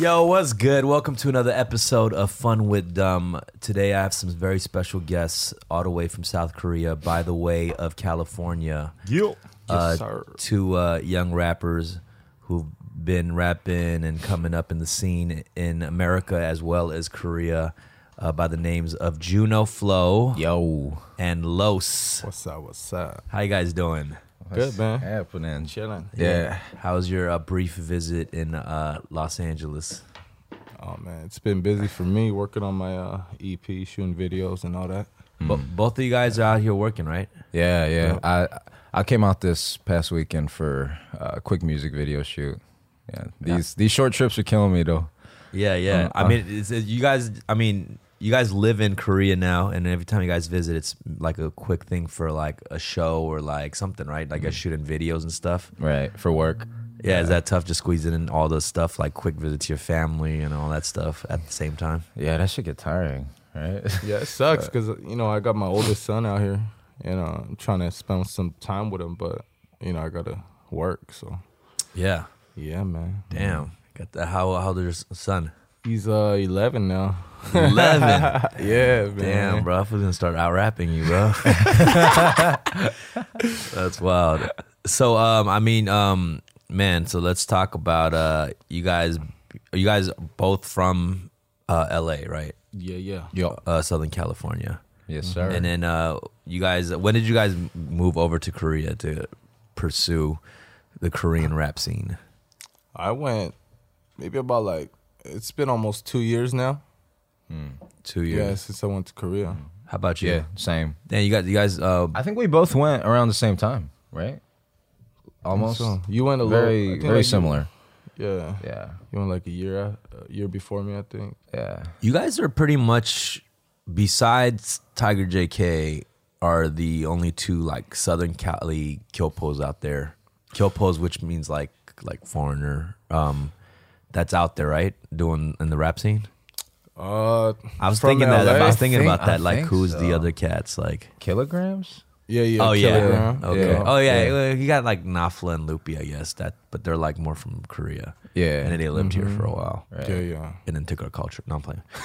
Yo, what's good? Welcome to another episode of Fun with Dumb. Today I have some very special guests all the way from South Korea, by the way of California. Yo. Uh, sir. two uh, young rappers who've been rapping and coming up in the scene in America as well as Korea uh, by the names of Junoflo Yo. and Los. What's up? What's up? How you guys doing? Good, man. Happening. Chilling. Yeah. How was your uh, brief visit in uh, Los Angeles? Oh man, it's been busy for me working on my uh, EP, shooting videos and all that. But both of you guys are out here working, right? Yeah, yeah. I I came out this past weekend for a quick music video shoot. Yeah. These these short trips are killing me though. Yeah, yeah. Um, I uh, mean, it's, it- you guys. I mean, you guys live in Korea now, and every time you guys visit, it's like a quick thing for like a show or like something, right? Like Mm. a shooting videos and stuff. Right. For work. Yeah, is that tough? Just squeezing in all the stuff, like quick visit to your family and all that stuff at the same time. Yeah, that should get tiring, right? Yeah, it sucks because you know I got my oldest son out here, and uh, I'm trying to spend some time with him, but you know I gotta work. So Yeah. yeah, man. Damn. Got that. How how old is your son? He's uh 11 now. Eleven. yeah, man. Damn, bro. I was gonna start out rapping you, bro. That's wild. So, um, I mean, um, man. So let's talk about uh, you guys. Are you guys both from uh, L.A., right? Yeah, yeah. Yo. Uh, Southern California. Yes, sir. And then uh, you guys. When did you guys move over to Korea to pursue the Korean rap scene? I went maybe about like it's been almost two years now. Two years. Yeah, years. since I went to Korea. How about you? yeah, same. Dan, you guys. You guys. Uh, I think we both went around the same time, right? Almost. So you went a little very think very like you- similar. Yeah, Yeah. You went like a year a year before me, I think. Yeah. You guys are pretty much, besides Tiger JK, are the only two like Southern Cali Kyopos out there. Kyopos, which means like like foreigner. Um, that's out there, right? Doing in the rap scene. Uh, I was From thinking that. I was thinking think- about that. I Like, think who's the so. other cats? Like, Killagramz? yeah, yeah. oh yeah, Kilogram. okay. Yeah. Oh yeah, Yeah. well, you got like Nafla and Loopy, I guess. That, but they're like more from Korea. Yeah. and then they lived here for a while. Right. yeah, yeah. and then took our culture. No, I'm playing.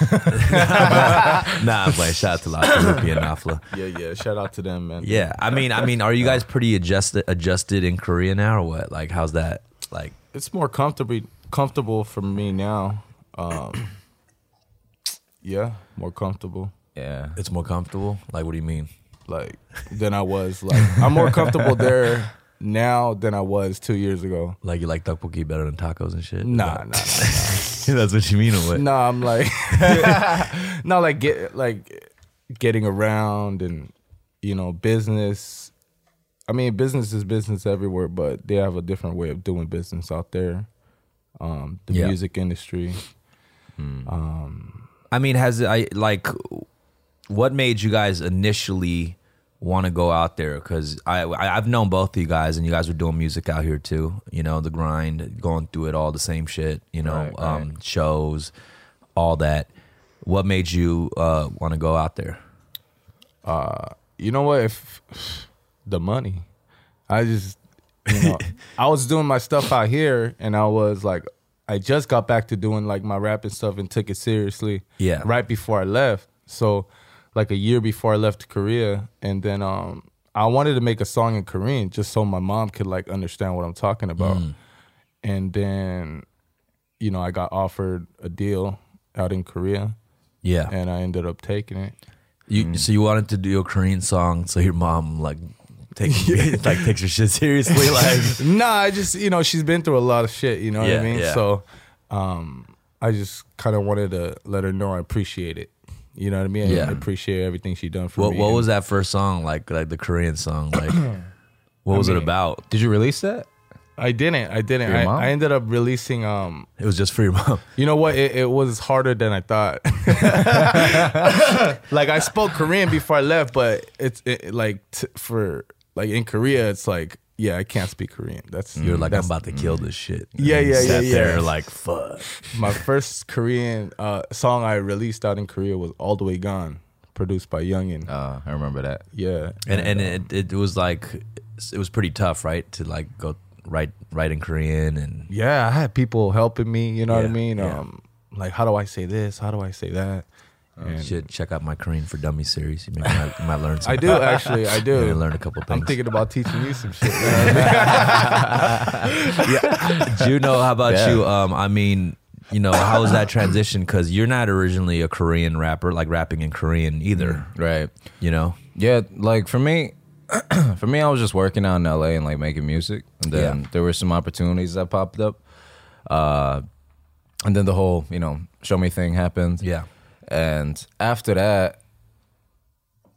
nah, I'm playing. Shout out to Loopy and Nafla. Yeah, yeah. Shout out to them, man. Yeah, I mean, I mean, are you guys pretty adjusted adjusted in Korea now, or what? Like, how's that? Like, It's more comfortable comfortable for me now. Um, yeah, more comfortable. Yeah. it's more comfortable. Like, what do you mean? Like than I was. Like I'm more comfortable there now than I was two years ago. Like, you like tteokbokki better than tacos and shit? Nah, nah, nah. that's what you mean, or what? No, I'm like, no, like get like getting around and you know business. I mean, business is business everywhere, but they have a different way of doing business out there. Um, the Yeah. music industry. um I mean, has it, I like what made you guys initially want to go out there? Because I, I I've known both of you guys, and you guys were doing music out here too. You know, the grind, going through it all, the same shit. You know, Right, um, right. shows, all that. What made you uh, want to go out there? Uh, You know what? If the money, I just you know I was doing my stuff out here, and I was like, I just got back to doing like my rapping stuff and took it seriously. Yeah. Right before I left, so like a year before I left Korea, and then um I wanted to make a song in Korean just so my mom could like understand what I'm talking about, and then you know I got offered a deal out in Korea, Yeah, and I ended up taking it. you so you wanted to do a Korean song, so your mom like takes like takes her shit seriously, like. nah, I just you know she's been through a lot of shit. You know what I mean? yeah. So, um, I just kind of wanted to let her know I appreciate it. You know what I mean? Yeah. I appreciate everything she done for What me. what was that first song like? Like the Korean song, like what was it mean- about? Did you release that? I didn't. I didn't. I. I ended up releasing. Um, It was just for your mom. you know what? It, it was harder than I thought. like I spoke Korean before I left, but it's it, like t- for like in Korea, it's like yeah, I can't speak Korean. That's You're like, I'm about to kill this shit. Yeah, And you yeah, yeah, Sat yeah. there like, fuck. my first Korean uh, song I released out in Korea was "All the Way Gone," produced by Youngin. Uh, I remember that. yeah, And and uh, it, it was like it was pretty tough, right? To like go write write in Korean and yeah, I had people helping me. You know what I mean? yeah. Um, like how do I say this? How do I say that? You should check out my Korean for Dummies series. You, maybe might, you might learn. Something. I do actually. I do. might learn a couple things. I'm thinking about teaching you some shit. Man. Juno, how about Yeah. you? Um, I mean, you know, how was that transition? Because you're not originally a Korean rapper, like rapping in Korean either. Right. You know? Yeah, like for me, for me, I was just working out in LA and like making music, and then Yeah. there were some opportunities that popped up, uh, and then the whole you know show me thing happened. Yeah. And after that,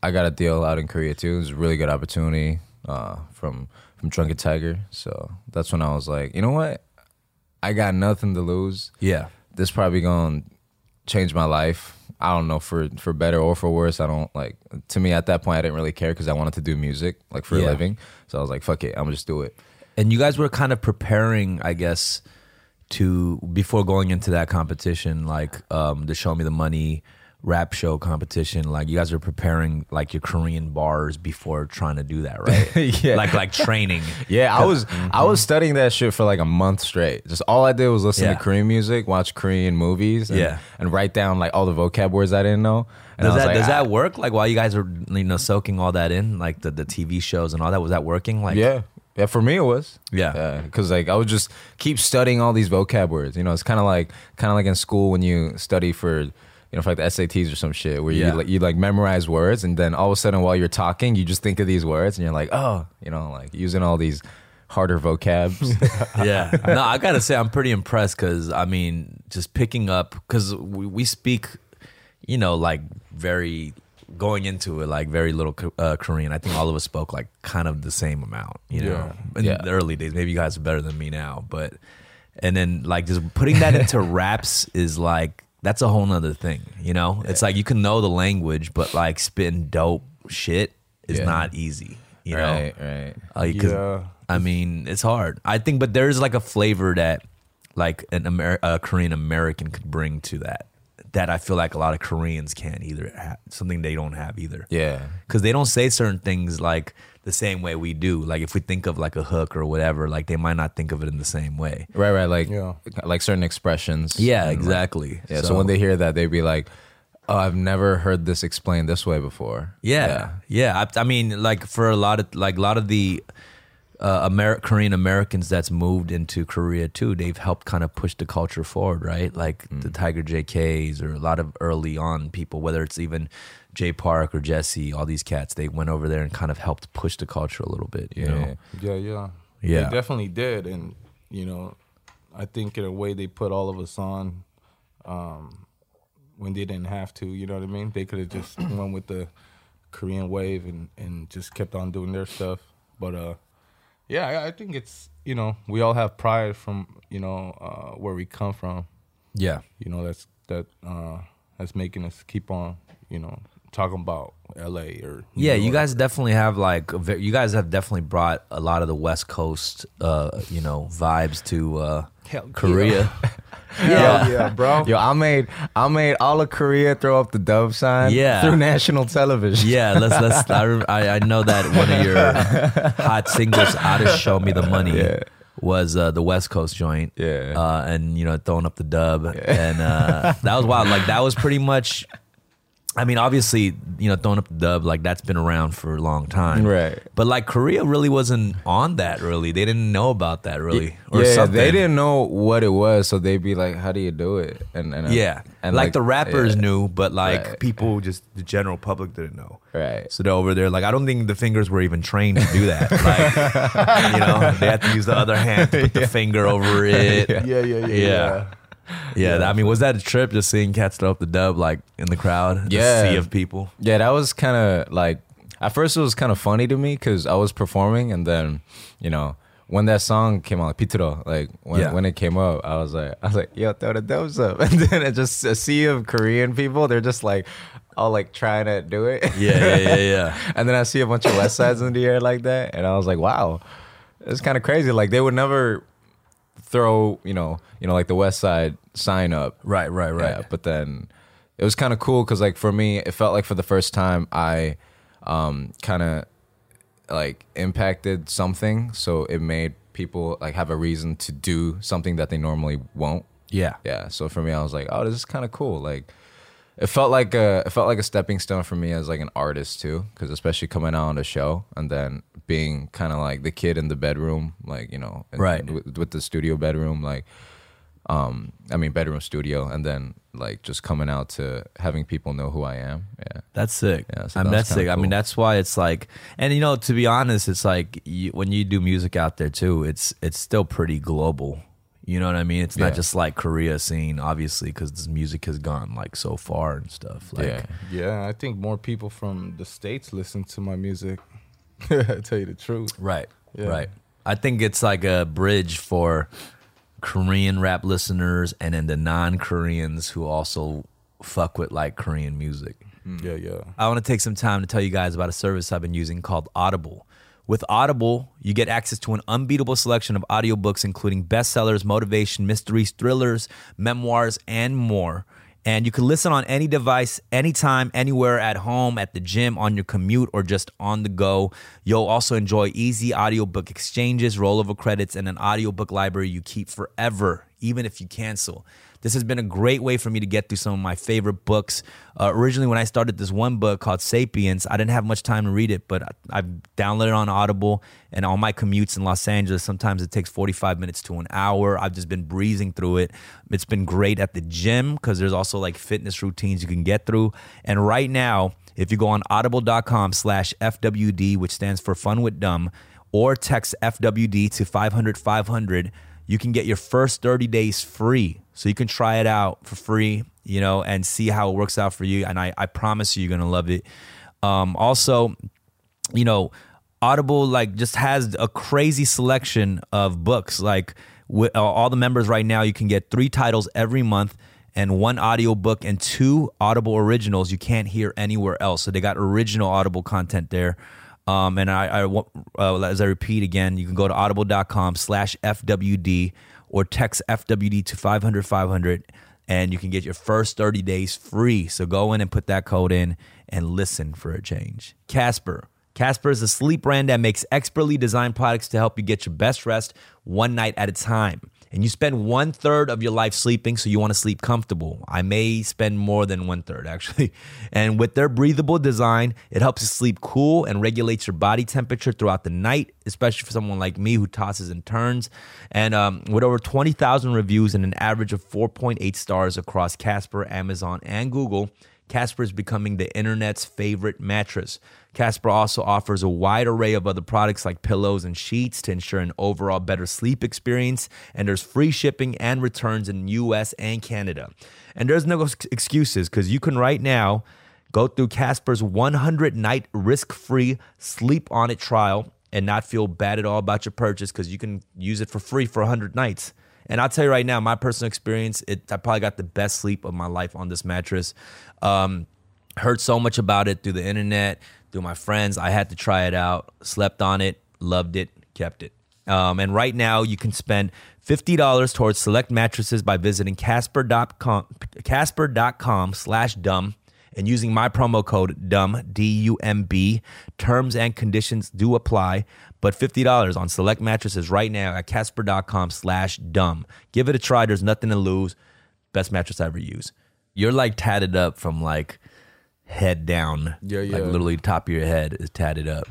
I got a deal out in Korea too. It was a really good opportunity uh, from from Drunken Tiger. So that's when I was like, you know what, I got nothing to lose. Yeah. This probably gonna change my life. I don't know for for better or for worse. I don't like. To me, at that point, I didn't really care because I wanted to do music like for Yeah. a living. So I was like, fuck it, I'm gonna just do it. And you guys were kind of preparing, I guess, to before going into that competition, like um, the Show Me the Money rap show competition. Like you guys were preparing like your Korean bars before trying to do that, right? Yeah. Like like training. Yeah, I was I was studying that shit for like a month straight. Just all I did was listen Yeah. to Korean music, watch Korean movies, and, Yeah. and write down like all the vocab words I didn't know. And Does that like, does that work? Like while you guys were you know soaking all that in, like the, the TV shows and all that, was that working? Like Yeah, yeah. For me, it was. Yeah. because like I would just keep studying all these vocab words. You know, it's kind of like kind of like in school when you study for. You know, for like the SATs or some shit, where Yeah. you like you like memorize words, and then all of a sudden, while you're talking, you just think of these words, and you're like, oh, you know, like using all these harder vocabs. yeah. No, I gotta say I'm pretty impressed because I mean, just picking up because we, we speak, you know, like very going into it like very little uh, Korean. I think all of us spoke like kind of the same amount, you know, in Yeah. the early days. Maybe you guys are better than me now, but and then like just putting that into raps is like that's a whole nother thing, you know. It's like you can know the language, but like spitting dope shit is Yeah. not easy, you know. right, right. Like, 'cause, Yeah. I mean, it's hard. I think, but there's like a flavor that, like, an Amer- a Korean American could bring to that. That I feel like a lot of Koreans can't either. Have, something they don't have either. Yeah, Because they don't say certain things like the same way we do. Like if we think of like a hook or whatever, like they might not think of it in the same way. right, right. Like, Yeah. like certain expressions. Yeah, And, like, exactly. Yeah, so, when they hear that, they'd be like, "Oh, I've never heard this explained this way before." Yeah, yeah. I, I mean, like for a lot of like a lot of the uh, Amer- Korean Americans that's moved into Korea too, they've helped kind of push the culture forward, right? Like the Tiger JKs or a lot of early on people, whether it's even Jay Park or Jesse, all these cats, they went over there and kind of helped push the culture a little bit. You Yeah. know? Yeah, yeah, Yeah. They definitely did, and you know, I think in a way they put all of us on um, when they didn't have to. You know what I mean? They could have just went with the Korean wave and and just kept on doing their stuff. But uh, yeah, I, I think it's you know we all have pride from you know uh, where we come from. Yeah. You know that's that uh, that's making us keep on you know talking about L.A. or Yeah, you guys definitely have like you guys have definitely brought a lot of the West Coast, uh, you know, vibes to uh, Hell. Korea. yeah, yeah, bro. Yo, I made I made all of Korea throw up the dove sign Yeah. through national television. Yeah, let's let's. I, I I know that one of your hot singles out of "Show Me the Money" Yeah. was uh, the West Coast joint. Yeah. uh, and you know throwing up the dub, and uh, that was wild. Like that was pretty much. I mean, obviously, you know, throwing up the dub like that's been around for a long time, Right. But like Korea really wasn't on that. Really, they didn't know about that. Really, or yeah, something. they didn't know what it was, so they'd be like, "How do you do it?" And, and uh, Yeah, and like, the rappers yeah, knew, but like Right. people, just the general public didn't know. right? So they're over there, like I don't think the fingers were even trained to do that. Like, you know, they had to use the other hand to put the finger over it. yeah, yeah, yeah, Yeah. Yeah, I mean, was that a trip just seeing cats throw up the dub like in the crowd? Yeah. the sea of people. Yeah, that was kind of like at first it was kind of funny to me because I was performing, and then you know when that song came out, Pitro, like when Yeah. when it came up, I was like, I was like, yo, throw the doves up, and then it just a sea of Korean people. They're just like all like trying to do it. Yeah, yeah, yeah, yeah. and then I see a bunch of West Sides in the air like that, and I was like, wow, it's kind of crazy. Like they would never throw, you know, you know, like the West Side sign up, Right, right, right. Yeah, but then it was kind of cool because, like, for me, it felt like for the first time I um, kind of like impacted something, so it made people like have a reason to do something that they normally won't. Yeah. Yeah. So for me, I was like, oh, this is kind of cool. Like, it felt like a it felt like a stepping stone for me as like an artist too, because especially coming out on the show and then being kind of like the kid in the bedroom, like you know, in- Right. with, with the studio bedroom, like, um, I mean bedroom studio, and then like just coming out to having people know who I am. Yeah. That's sick. Yeah, so I mean, that that's sick. kinda I mean, that's why it's like, and you know, to be honest, it's like you, when you do music out there too, it's it's still pretty global. You know what I mean? It's Yeah. not just like Korea scene, obviously, because this music has gone like so far and stuff. Like, yeah. Yeah, I think more people from the states listen to my music. I tell you the truth. Right. Yeah. Right. I think it's like a bridge for Korean rap listeners and then the non-Koreans who also fuck with like Korean music. Mm. Yeah, yeah. I want to take some time to tell you guys about a service I've been using called Audible. With Audible, you get access to an unbeatable selection of audiobooks, including bestsellers, motivation, mysteries, thrillers, memoirs, and more. And you can listen on any device, anytime, anywhere, at home, at the gym, on your commute, or just on the go. You'll also enjoy easy audiobook exchanges, rollover credits, and an audiobook library you keep forever, even if you cancel. This has been a great way for me to get through some of my favorite books. Uh, originally, when I started this one book called Sapiens, I didn't have much time to read it, but I've downloaded it on Audible. And on my commutes in Los Angeles, sometimes it takes 45 minutes to an hour. I've just been breezing through it. It's been great at the gym because there's also like fitness routines you can get through. And right now, if you go on audible.com slash FWD, which stands for Fun with Dumb, or text FWD to 500 500, you can get your first 30 days free. So you can try it out for free, you know, and see how it works out for you. And I, I promise you, you're going to love it. Um, also, you know, Audible like just has a crazy selection of books. Like with uh, all the members right now, you can get three titles every month and one audiobook and two Audible originals you can't hear anywhere else. So they got original Audible content there. Um, and I, I uh, as I repeat again, you can go to audible.com slash FWD or text FWD to 500 500 and you can get your first 30 days free. So go in and put that code in and listen for a change. Casper. Casper is a sleep brand that makes expertly designed products to help you get your best rest one night at a time. And you spend one third of your life sleeping, so you want to sleep comfortable. I may spend more than one third, actually. And with their breathable design, it helps you sleep cool and regulates your body temperature throughout the night, especially for someone like me who tosses and turns. And um, with over 20,000 reviews and an average of 4.8 stars across Casper, Amazon, and Google, Casper is becoming the internet's favorite mattress. Casper also offers a wide array of other products like pillows and sheets to ensure an overall better sleep experience. And there's free shipping and returns in the US and Canada. And there's no excuses because you can right now go through Casper's 100 night risk free sleep on it trial and not feel bad at all about your purchase because you can use it for free for 100 nights. And I'll tell you right now, my personal experience, it, I probably got the best sleep of my life on this mattress. Um, heard so much about it through the internet, through my friends. I had to try it out, slept on it, loved it, kept it. Um, and right now, you can spend $50 towards select mattresses by visiting casper.com, casper.com slash dumb and using my promo code DUMB, D U M B. Terms and conditions do apply, but $50 on select mattresses right now at casper.com slash dumb. Give it a try. There's nothing to lose. Best mattress I ever use. You're like tatted up from like head down. Yeah, yeah. Like literally top of your head is tatted up.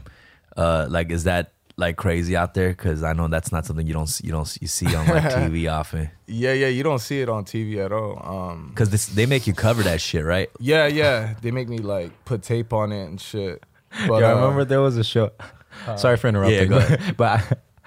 Uh, like, is that like crazy out there? Because I know that's not something you don't see, you don't you see on like TV often. Yeah, yeah. You don't see it on TV at all. Um, Because they make you cover that shit, right? yeah, yeah. They make me like put tape on it and shit. But yeah, I uh, remember there was a show. Sorry for interrupting. Yeah, go ahead. but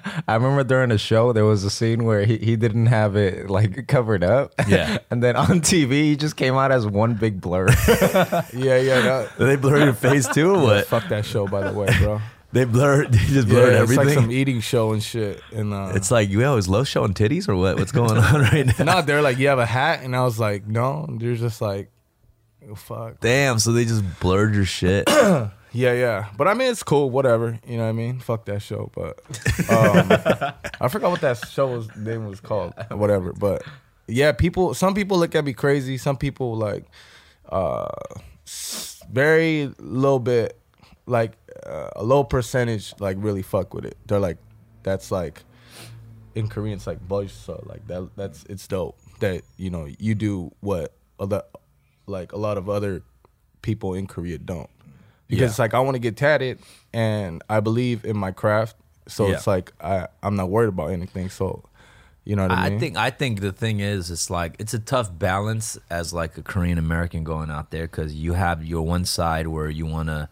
I, I remember during a show there was a scene where he, he didn't have it like covered up. Yeah. and then on TV he just came out as one big blur. Yeah, yeah. That, They blur your face too, or what? fuck that show, by the way, bro. They blurred. they just Yeah, blurred it's everything. like some eating show and shit. And uh, it's like, yo, is Low showing titties or what? What's going on right now? no, they're like, you have a hat, and I was like, no. They're just like, oh, fuck. Damn, so they just blurred your shit. Yeah, yeah. But I mean, it's cool. Whatever. You know what I mean? Fuck that show. But um, I forgot what that show was name was called. Whatever. But yeah, people. Some people look at me crazy. Some people like uh, very little bit, like uh, a low percentage, like really fuck with it. They're like, that's like in Korean it's like boys so like that that's it's dope that you know you do what other like a lot of other people in Korea don't because Yeah. it's like I want to get tatted and I believe in my craft so Yeah. it's like I I'm not worried about anything so you know what I I mean think I think the thing is, it's like it's a tough balance as like a Korean American going out there because you have your one side where you want to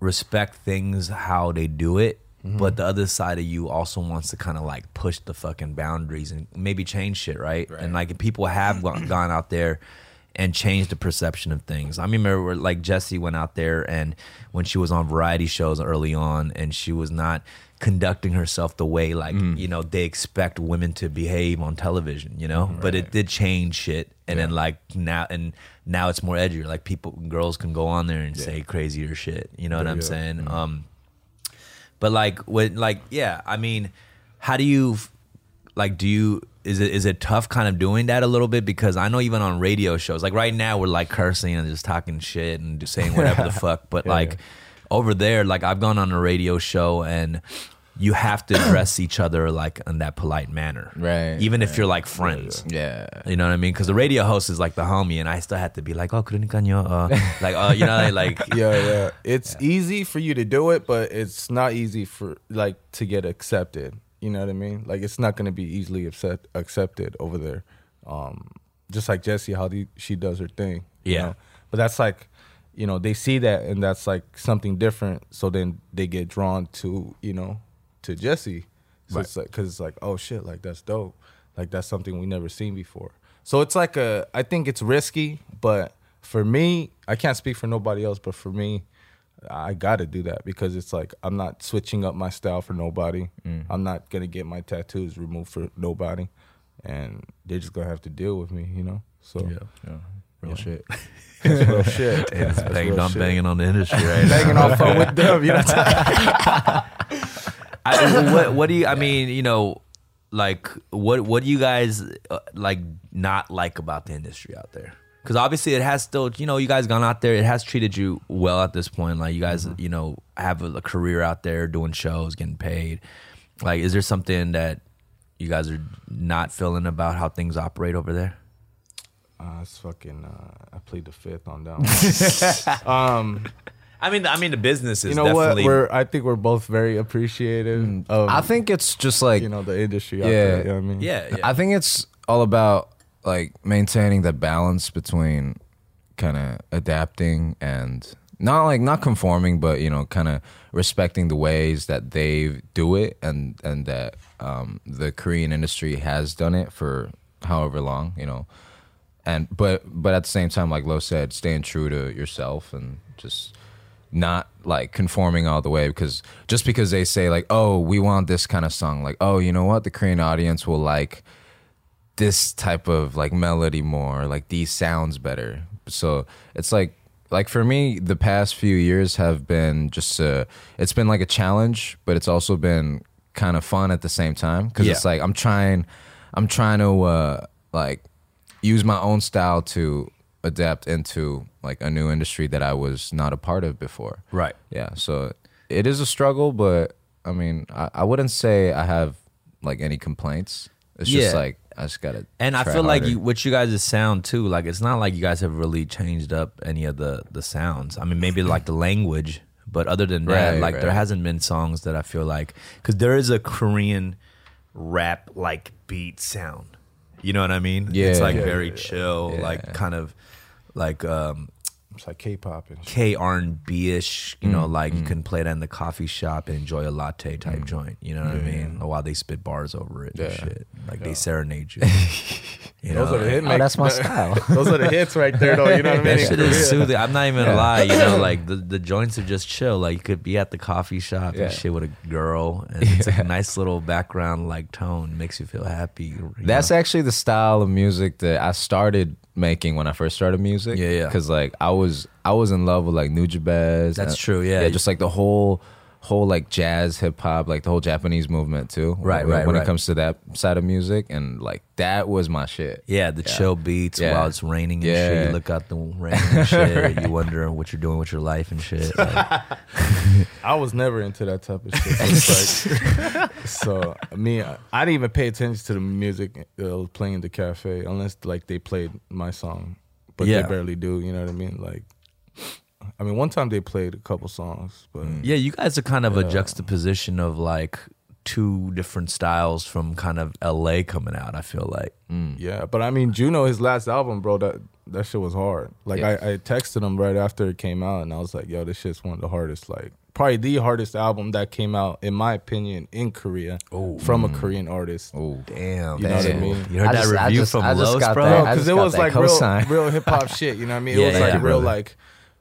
respect things how they do it, Mm-hmm. but the other side of you also wants to kind of like push the fucking boundaries and maybe change shit, right? And like people have gone, gone out there and changed the perception of things. I remember like Jesse went out there and when she was on variety shows early on and she was not conducting herself the way like you know they expect women to behave on television, you know? But it did change shit and then like now and now it's more edgier. Like people girls can go on there and say crazier shit. You know what I'm Yeah. saying? Um but like when like yeah, I mean, how do you like do you is it is it tough kind of doing that a little bit because I know even on radio shows like right now we're like cursing and just talking shit and just saying whatever the fuck but Yeah, like yeah over there, like I've gone on a radio show and you have to address each other like in that polite manner. Right. Even right. if you're like friends. Yeah. You know what I mean? Because the radio host is like the homie, and I still had to be like, oh, uh, like, oh, you know, like. yeah, yeah. It's yeah. easy for you to do it, but it's not easy for like to get accepted. You know what I mean? Like, it's not going to be easily accepted over there. Um, just like Jesse, how do you, she does her thing. Yeah. You know? But that's like you know, they see that and that's like something different. So then they get drawn to, you know, to jesse So Right. it's like, cause it's like, oh shit, like that's dope. Like that's something we never seen before. So it's like a, I think it's risky, but for me, I can't speak for nobody else, but for me, I got to do that because it's like I'm not switching up my style for nobody. Mm. I'm not gonna get my tattoos removed for nobody, and they're just gonna have to deal with me, you know. So Yeah. Real shit. that's real shit. Hey, That's it's bang, real I'm shit. banging on the industry right now. banging off uh, with them, you know. What I'm I, what, what do you? I mean, you know, like what what do you guys uh, like not like about the industry out there? Because obviously it has still, you know, you guys gone out there. It has treated you well at this point. Like you guys, Mm-hmm. you know, have a, a career out there doing shows, getting paid. Like, is there something that you guys are not feeling about how things operate over there? It's fucking. Uh, I plead the fifth on that one. um, I mean, I mean, the business is you know what? We're. I think we're both very appreciative of. I think it's just like you know the industry. Out Yeah. there, you know what I mean? yeah, yeah. I think it's all about like maintaining the balance between kind of adapting and not like not conforming, but you know, kind of respecting the ways that they do it and and that um, the Korean industry has done it for however long, you know. And but but at the same time, like Lo said, staying true to yourself and just not like conforming all the way because just because they say like oh we want this kind of song like oh you know what? The korean audience will like this type of like melody more like these sounds better. So it's like like for me the past few years have been just uh it's been like a challenge but it's also been kind of fun at the same time because it's like i'm trying i'm trying to uh like use my own style to adapt into like a new industry that i was not a part of before right. yeah so it is a struggle but i mean i, I wouldn't say i have like any complaints it's just like i just gotta And I feel like you, what you guys' sound too, like it's not like you guys have really changed up any of the the sounds. I mean, maybe like the language, but other than that, Right, like there hasn't been songs that I feel like because there is a Korean rap like beat sound. You know what I mean? Yeah, it's like Yeah, very yeah, chill, like kind of like um It's like K-pop and shit. K R and B ish. You Mm, know, like you can play that in the coffee shop and enjoy a latte type joint. You know what I Yeah. mean? While they spit bars over it and shit, like they serenade you. you Those know, are the like- oh that's my style Those are the hits right there, though. You know what I mean? That shit is soothing. I'm not even gonna lie. You know, like the, the joints are just chill. Like you could be at the coffee shop Yeah. and shit with a girl, and it's like a nice little background like tone. Makes you feel happy. you That's know? actually the style of music that I started making when I first started music. Yeah, yeah. Because like I was I was in love with like Nujabes. That's and- true, yeah. just like the whole whole like jazz, hip hop, like the whole Japanese movement too. Right, when, right, When right. it comes to that side of music, and like that was my shit. Yeah, the chill beats Yeah. while it's raining and shit. You look out the rain and shit. You wonder what you're doing with your life and shit. Like, I was never into that type of shit. It's like- so me, I, I didn't even pay attention to the music that was playing in the cafe unless like they played my song, but Yeah. they barely do. You know what I mean? Like, I mean, one time they played a couple songs, but mm. yeah, you guys are kind of a juxtaposition of like two different styles from kind of LA coming out. I feel like. Mm. yeah. But I mean, Juno, his last album, bro, that that shit was hard. Like Yeah. I, I texted him right after it came out, and I was like, "Yo, this shit's one of the hardest, like probably the hardest album that came out, in my opinion, in Korea oh. from a mm. Korean artist." Oh, Damn, You know what I mean? You heard I that just- review just- from I just Los, got bro? because it was that like real, real hip hop shit. You know what I mean? It Yeah, was like yeah, real, brother. like,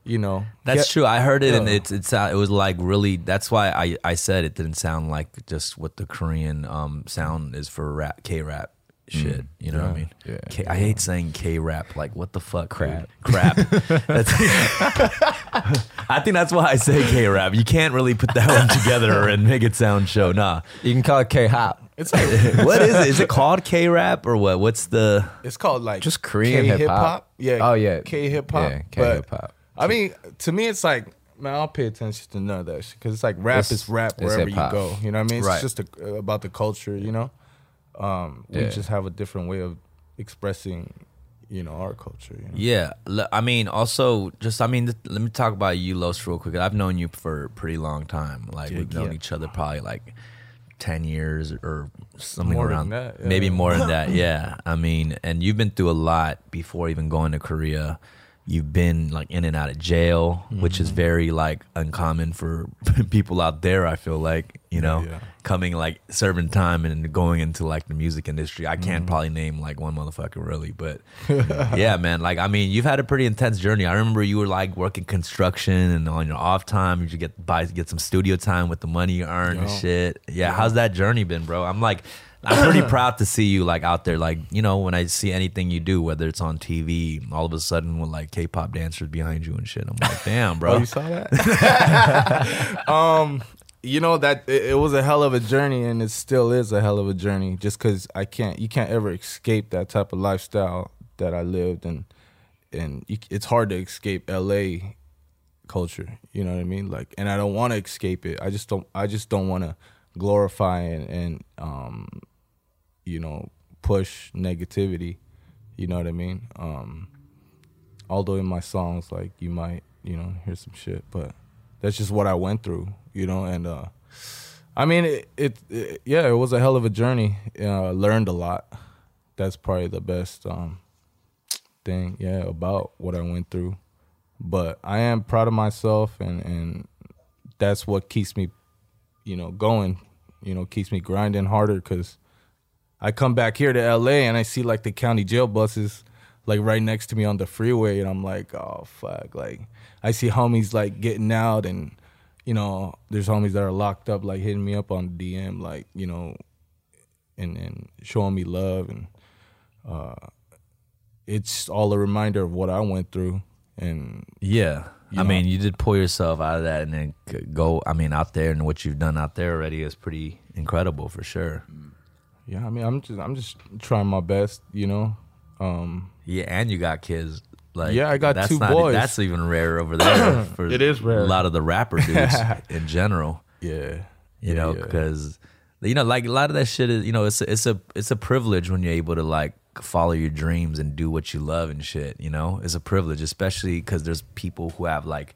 you know. That's get- true. I heard it, and it's it's uh, it was like really. That's why I I said it didn't sound like just what the Korean um sound is for rap K rap shit. You know what I mean? yeah. I hate saying K rap. Like what the fuck? Crap. Crap. That's, I think that's why I say K rap. You can't really put that one together and make it sound show. Nah. you can call it K hop. It's like What is it? Is it called K rap or what? What's the? it's called like Just Korean hip-hop. Yeah. Oh, yeah. K hip hop. Yeah, K hip-hop. I mean, to me, it's like man, I'll pay attention to none of that shit because it's like rap It's- is rap wherever you go. You know what I mean? It's Right. just a, about the culture. You know, um, we Yeah. just have a different way of expressing, you know, our culture. You know? Yeah, I mean, also just I mean, let me talk about you, Los, real quick. I've known you for a pretty long time. Like we've known yeah. each other probably like ten years or something More than around that, yeah. maybe more than that. Yeah, I mean, and you've been through a lot before even going to Korea. You've been like in and out of jail, which Mm-hmm. is very like uncommon for people out there. I feel like you know Yeah. coming like serving time and going into like the music industry. I can't Mm-hmm. probably name like one motherfucker really, but yeah, man. Like I mean, you've had a pretty intense journey. I remember you were like working construction and on your off time, you get buy get some studio time with the money you earn and shit. Yeah, how's that journey been, bro? I'm like. I'm pretty proud to see you like out there, like you know, when I see anything you do, whether it's on TV, all of a sudden with like K-pop dancers behind you and shit, I'm like, damn, bro. Oh, you saw that? um, you know that it, it was a hell of a journey, and it still is a hell of a journey. Just because I can't, you can't ever escape that type of lifestyle that I lived, and and you, it's hard to escape LA culture. You know what I mean? Like, and I don't want to escape it. I just don't. I just don't want to glorify and, and um, you know, push negativity. You know what I mean? Um, although in my songs like you might you know hear some shit but that's just what i went through you know? And uh i mean it, it, it yeah it was a hell of a journey. Uh learned a lot. That's probably the best um thing yeah about what i went through. But i am proud of myself and and that's what keeps me you know going you know keeps me grinding harder because I come back here to LA and I see like the county jail buses like right next to me on the freeway and I'm like, oh fuck. Like I see homies like getting out and you know, there's homies that are locked up like hitting me up on DM like, you know, and and showing me love and uh it's all a reminder of what I went through and Yeah. You I know? mean, you did pull yourself out of that and then go, I mean, out there and what you've done out there already is pretty incredible for sure. yeah, I mean I'm just I'm just trying my best, you know. Um Yeah, and you got kids. Like, Yeah, I got that's two not, boys. That's even rare over there. For It is rare. A lot of the rapper dudes in general. yeah. You Yeah, know, yeah. because you know, like a lot of that shit is, you know, it's a, it's a it's a privilege when you're able to like follow your dreams and do what you love and shit. You know, it's a privilege, especially because there's people who have like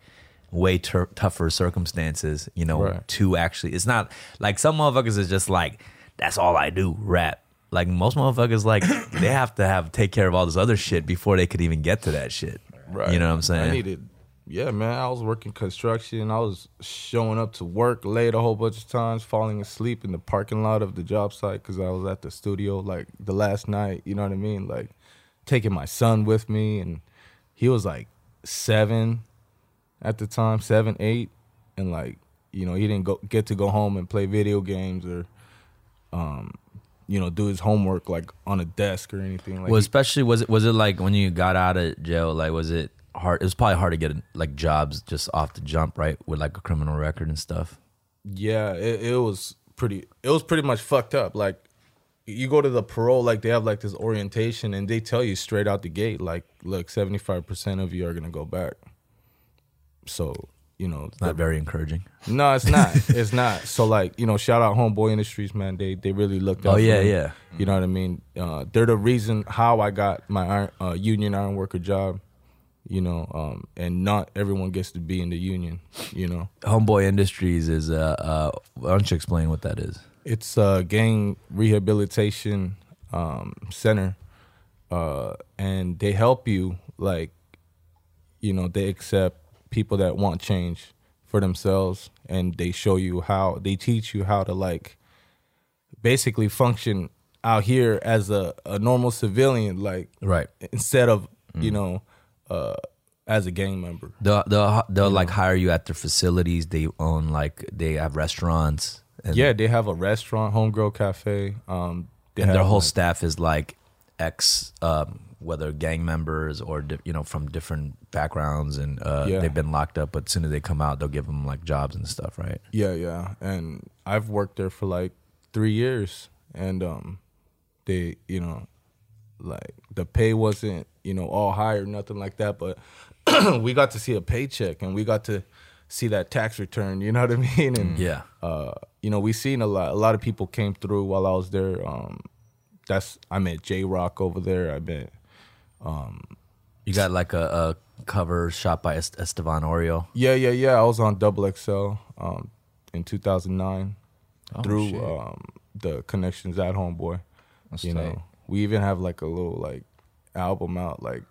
way tur tougher circumstances. You know, Right. to actually, it's not like some motherfuckers is just like that's all I do, rap. Like most motherfuckers, like they have to have take care of all this other shit before they could even get to that shit. Right. You know what I'm saying? I needed, yeah, man. I was working construction. I was showing up to work late a whole bunch of times, falling asleep in the parking lot of the job site because I was at the studio like the last night. You know what I mean? Like taking my son with me, and he was like seven at the time, seven, eight, and like you know he didn't go get to go home and play video games or, um, you know, do his homework like on a desk or anything. Like well, especially was it was it like when you got out of jail? Like, was it hard? It was probably hard to get like jobs just off the jump, right? With like a criminal record and stuff. Yeah, it, it was pretty. It was pretty much fucked up. Like, you go to the parole, like they have like this orientation, and they tell you straight out the gate, like, look, seventy five percent of you are gonna go back. So you know, it's Not very encouraging. no, it's not. it's not. So like you know, shout out Homeboy Industries, man. They they really looked. out Oh, yeah, me. yeah. You know what I mean? Uh, they're the reason how I got my iron, uh, union iron worker job. You know, um, and not everyone gets to be in the union. You know, Homeboy Industries is uh, uh why don't you explain what that is? it's a gang rehabilitation um, center, uh, and they help you like, you know, they accept people that want change for themselves, and they show you how they teach you how to like, basically function out here as a, a normal civilian, like Right. instead of you know, uh, as a gang member. They'll they'll, they'll like hire you at their facilities. They own like they have restaurants. And, Yeah, they have a restaurant, homegirl Cafe. Um, they and their whole like- staff is like ex, um, whether gang members or di- you know from different backgrounds, and uh, Yeah. they've been locked up. But as soon as they come out, they'll give them like jobs and stuff, right? Yeah, yeah. And I've worked there for like three years and um they, you know, like the pay wasn't, you know, all high or nothing like that, but we got to see a paycheck and we got to see that tax return, you know what I mean? And Yeah. uh, you know, we seen a lot a lot of people came through while I was there. Um that's I met J Rock over there. I met You got like a, a cover shot by Est- Estevan Oriol. Yeah, yeah, yeah. I was on Double XL um, in 2009 Oh, through um, the connections at Homeboy. That's you tight. know, we even have like a little like album out like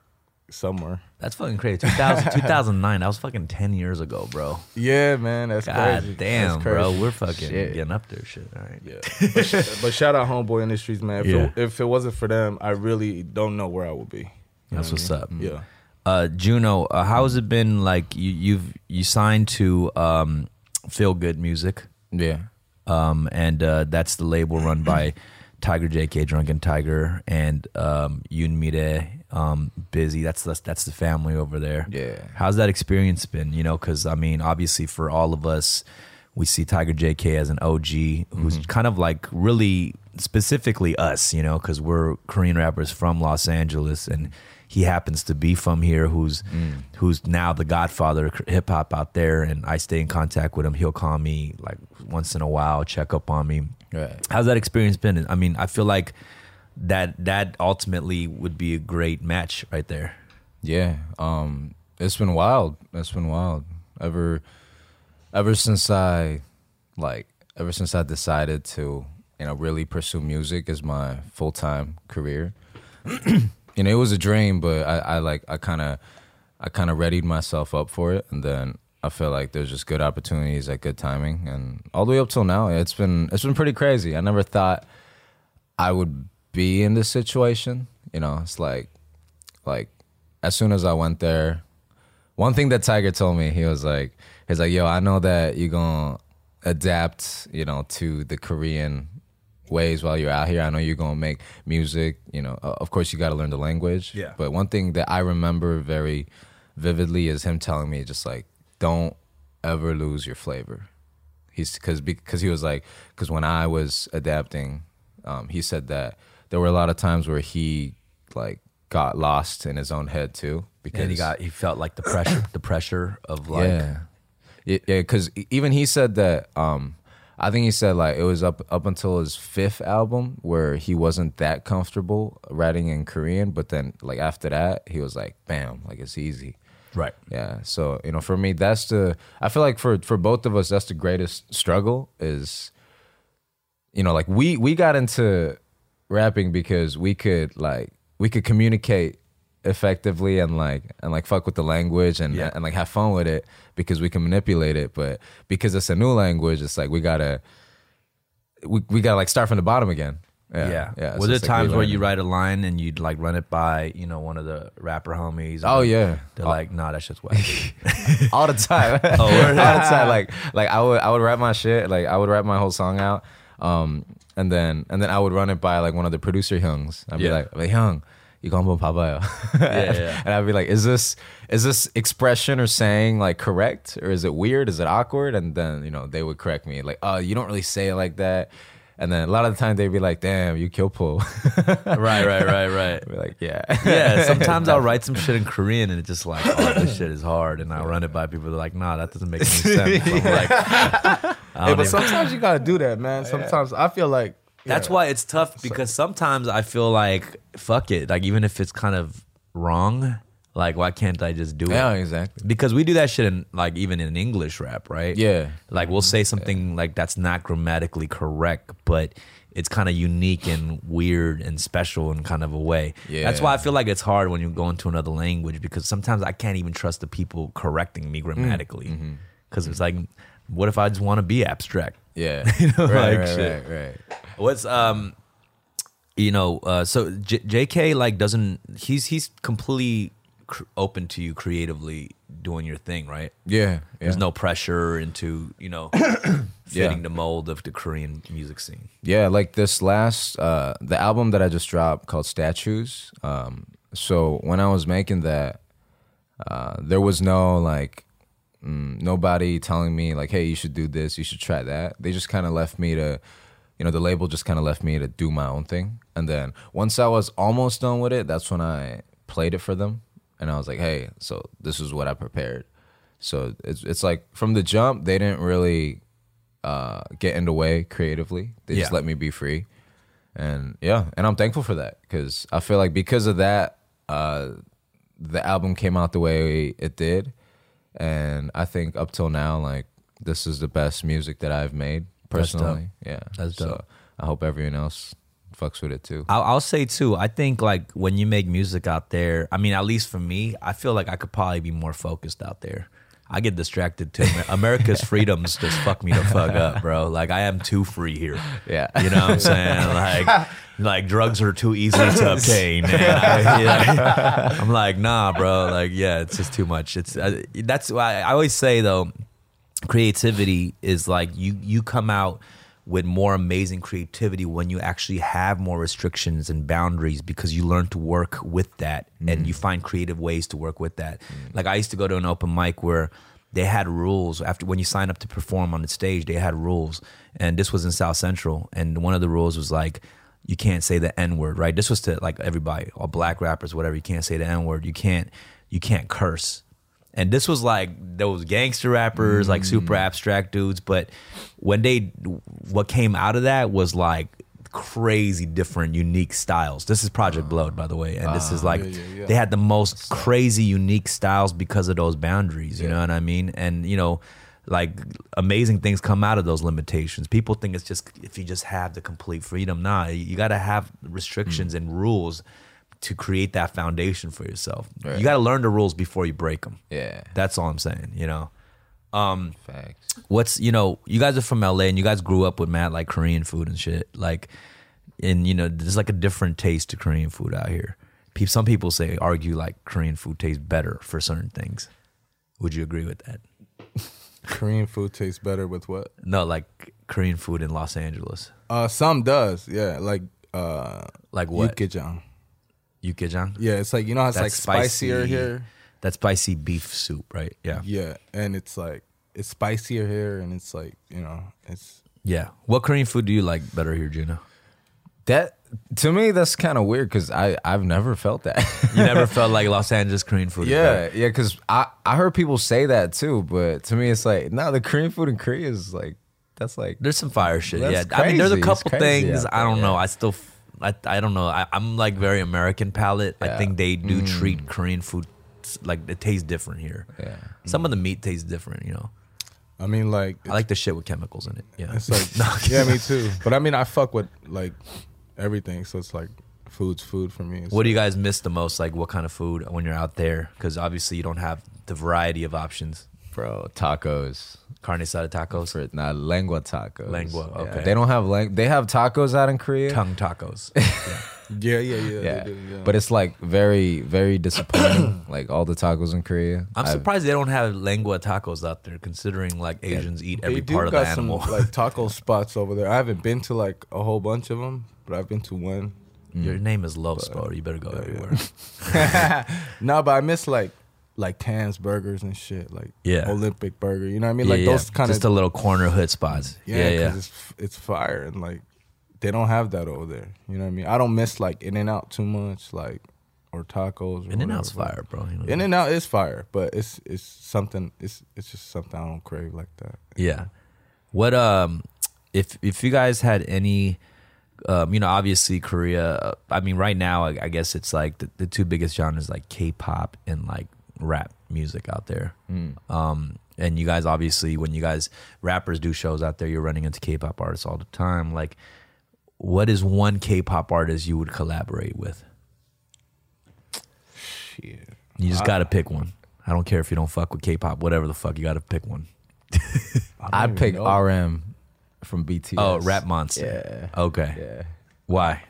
somewhere. That's fucking crazy. 2000, 2009. That was fucking ten years ago, bro. Yeah, man, that's God crazy. damn, That's bro. We're fucking Shit. getting up there, shit. All right. Yeah, but, sh- but shout out Homeboy Industries, man. If, Yeah. it, if it wasn't for them, I really don't know where I would be. You know That's what I what's mean? up. Yeah. Uh, Juno, uh, how has it been? Like you, you've you signed to um, Feel Good Music, Yeah. um, and uh, that's the label run by Tiger JK, Drunken Tiger, and um, Yoon Mirae, um, Bizzy. That's the, that's the family over there. Yeah. How's that experience been? You know, because I mean, obviously for all of us, we see Tiger JK as an OG who's kind of like really specifically us, you know, because we're Korean rappers from Los Angeles and he happens to be from here who's who's now the godfather of hip hop out there and I stay in contact with him. He'll call me like once in a while, check up on me. Right. How's that experience been? I mean, I feel like that that ultimately would be a great match right there. Yeah, um, it's been wild. It's been wild. Ever, ever since I, like, ever since I decided to, you know, really pursue music as my full time career. you know, it was a dream, but I, I like, I kind of, I kind of readied myself up for it, and then I feel like there's just good opportunities at good timing, and all the way up till now, it's been, it's been pretty crazy. I never thought I would be in this situation. You know, it's like, like as soon as I went there, one thing that Tiger told me, he was like, he's like, yo, I know that you're gonna adapt, you know, to the Korean ways while you're out here. I know you're gonna make music, you know. Of course, you got to learn the language. Yeah. But one thing that I remember very vividly is him telling me, just like, don't ever lose your flavor. He's because because he was like because when I was adapting, um, he said that there were a lot of times where he like got lost in his own head too because And he got he felt like the pressure the pressure of like yeah yeah because even he said that um I think he said like it was up up until his fifth album where he wasn't that comfortable writing in Korean but then like after that he was like bam like it's easy right. yeah. So, you know, for me, that's the, I feel like for, for both of us, that's the greatest struggle is, you know, like we, we got into rapping because we could like, we could communicate effectively and like, and like fuck with the language and, Yeah. and like have fun with it because we can manipulate it. But because it's a new language, it's like, we gotta, we, we gotta like start from the bottom again. Yeah. Yeah. yeah. Were there like times where you write a line and you'd like run it by, you know, one of the rapper homies? Oh, yeah. They're like, nah, that's just whack. all the time. Oh, all the time. Like like I would I would rap my shit. Like I would rap my whole song out. Um and then and then I would run it by like one of the producer Hyungs. I'd be Yeah. like, like Hyung, 이거 papaya. Yeah, yeah. and I'd be like, is this is this expression or saying like correct or is it weird? Is it awkward? And then you know they would correct me like, oh, you don't really say it like that. And then a lot of the time they'd be like, damn, you kill kyopo. right, right, right, right. Be like, yeah, Yeah, sometimes I'll write some shit in Korean and it's just like, oh, this shit is hard, and I'll run it by people. They're like, nah, that doesn't make any sense. Like, but even- sometimes you gotta do that, man. Sometimes I feel like That's yeah. why it's tough because sometimes I feel like fuck it, like even if it's kind of wrong, like why can't I just do yeah, it? Yeah, exactly. Because we do that shit in like even in English rap, right? Yeah. Like we'll say something like that's not grammatically correct, but it's kind of unique and weird and special in kind of a way. Yeah. That's why I feel like it's hard when you go into another language because sometimes I can't even trust the people correcting me grammatically. Because it's like, what if I just want to be abstract? Yeah, You know, right, like right, shit. right, right. What's um, you know, uh, so J- J.K. like doesn't he's he's completely cr- open to you creatively doing your thing, right? Yeah, There's no pressure into you know fitting the mold of the Korean music scene. Yeah, like this last uh the album that I just dropped called Statues. Um so when I was making that uh there was no like mm, nobody telling me like hey, you should do this, you should try that. They just kind of left me to you know, the label just kind of left me to do my own thing. And then once I was almost done with it, that's when I played it for them and I was like, "Hey, so this is what I prepared." So it's it's like from the jump, they didn't really uh, get in the way creatively. They just Yeah. let me be free, and yeah, and I'm thankful for that because I feel like because of that, uh, the album came out the way it did, and I think up till now, like this is the best music that I've made That's dope. personally. Yeah, That's so. I hope everyone else fucks with it too. I'll, I'll say too. I think like when you make music out there, I mean, at least for me, I feel like I could probably be more focused out there. I get distracted too. America's freedoms just fuck me the fuck up, bro. Like I am too free here. Yeah. you know what I'm saying? Like, like drugs are too easy to obtain. Man. I, yeah. I'm like, nah, bro. Like, yeah, it's just too much. It's uh, that's why I always say though, creativity is like you you come out with more amazing creativity when you actually have more restrictions and boundaries because you learn to work with that and mm. you find creative ways to work with that. Mm. Like I used to go to an open mic where they had rules after when you sign up to perform on the stage, they had rules. And this was in South Central and one of the rules was like you can't say the N word, right? This was to like everybody, all black rappers, whatever. You can't say the N word. You can't you can't curse. And this was like those gangster rappers, like super mm. abstract dudes. But when they, what came out of that was like crazy different, unique styles. This is Project oh. Blowed, by the way, and this is ah, like yeah, yeah, yeah. they had the most crazy, unique styles because of those boundaries. You know what I mean? And you know, like amazing things come out of those limitations. People think it's just if you just have the complete freedom. Nah, you got to have restrictions mm. and rules to create that foundation for yourself. Right. You got to learn the rules before you break them. yeah, That's all I'm saying. You know, um, facts. what's you know, you guys are from LA and you guys grew up with mad like Korean food and shit. Like, and you know, there's like a different taste to Korean food out here. Some people say argue like Korean food tastes better for certain things. Would you agree with that? Korean food tastes better with what? No, like Korean food in Los Angeles. Uh, some does, yeah, like uh, Like what? Yukgaejang. Yukgaejang. Yeah, it's like you know how it's like spicier spicy. here. That spicy beef soup, right? Yeah. Yeah, and it's like it's spicier here, and it's like you know it's Yeah. What Korean food do you like better here, Juno? That to me, that's kind of weird because I I've never felt that. You never felt like Los Angeles Korean food? is Yeah, better? yeah, because I, I heard people say that too, but to me it's like no, the Korean food in Korea is like that's like There's some fire shit. That's yeah, I mean, there's a crazy. It's couple crazy things out I don't there, know. I still, f- I, I don't know. I, I'm like very American palate. I Yeah. Mm. think they do treat Korean food like it tastes different here. yeah. Some of the meat tastes different. You know, I mean like I like the shit with chemicals in it. Yeah, it's like yeah, me too. But I mean I fuck with like everything, so it's like food's food for me. It's What do you guys miss the most? Like, what kind of food when you're out there? Because obviously you don't have the variety of options. Bro, tacos. Carne asada tacos, For not lengua tacos. Lengua, Yeah, okay. They don't have lang- they have tacos out in Korea. tongue tacos. yeah, yeah, yeah, yeah. they do, yeah. But it's like very, very disappointing. like all the tacos in Korea. I'm I've- surprised they don't have lengua tacos out there, considering like Asians eat every part of the got some like taco spots over there. I haven't been to like a whole bunch of them, but I've been to one. Your mm. name is Los, Spot. You better go everywhere. no, but I miss like like Tam's burgers and shit, like Yeah. Olympic burger. You know what I mean? Like yeah. those kind of just a little corner hood spots. yeah, Yeah, yeah. It's it's fire and like they don't have that over there. You know what I mean? I don't miss like In and Out too much, like or tacos. Or In and Out's fire, bro. You know? In and Out is fire, but it's it's something. It's it's just something I don't crave like that. Yeah. What um if if you guys had any um you know obviously Korea I mean right now I, I guess it's like the, the two biggest genres like K-pop and like rap music out there. Um and you guys obviously when you guys rappers do shows out there you're running into K-pop artists all the time like what is one K-pop artist you would collaborate with? Shit. You just got to pick one. I don't care if you don't fuck with K-pop, whatever the fuck, you got to pick one. I don't I'd pick know. RM from BTS. Oh, Rap Monster. Yeah. Okay. Yeah. Why?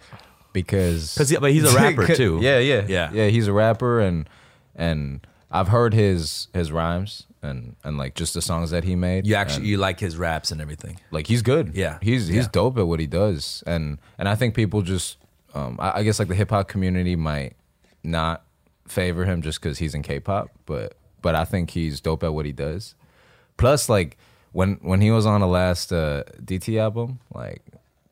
Because Because but he's a rapper too. Yeah, yeah, Yeah. yeah. He's a rapper, and and I've heard his his rhymes and and like just the songs that he made. You actually and, you like his raps and everything. like he's good. Yeah. he's he's Yeah. dope at what he does, and and I think people just um I, I guess like the hip hop community might not favor him just because he's in K-pop, but but I think he's dope at what he does. Plus, like when when he was on the last uh, DT album, like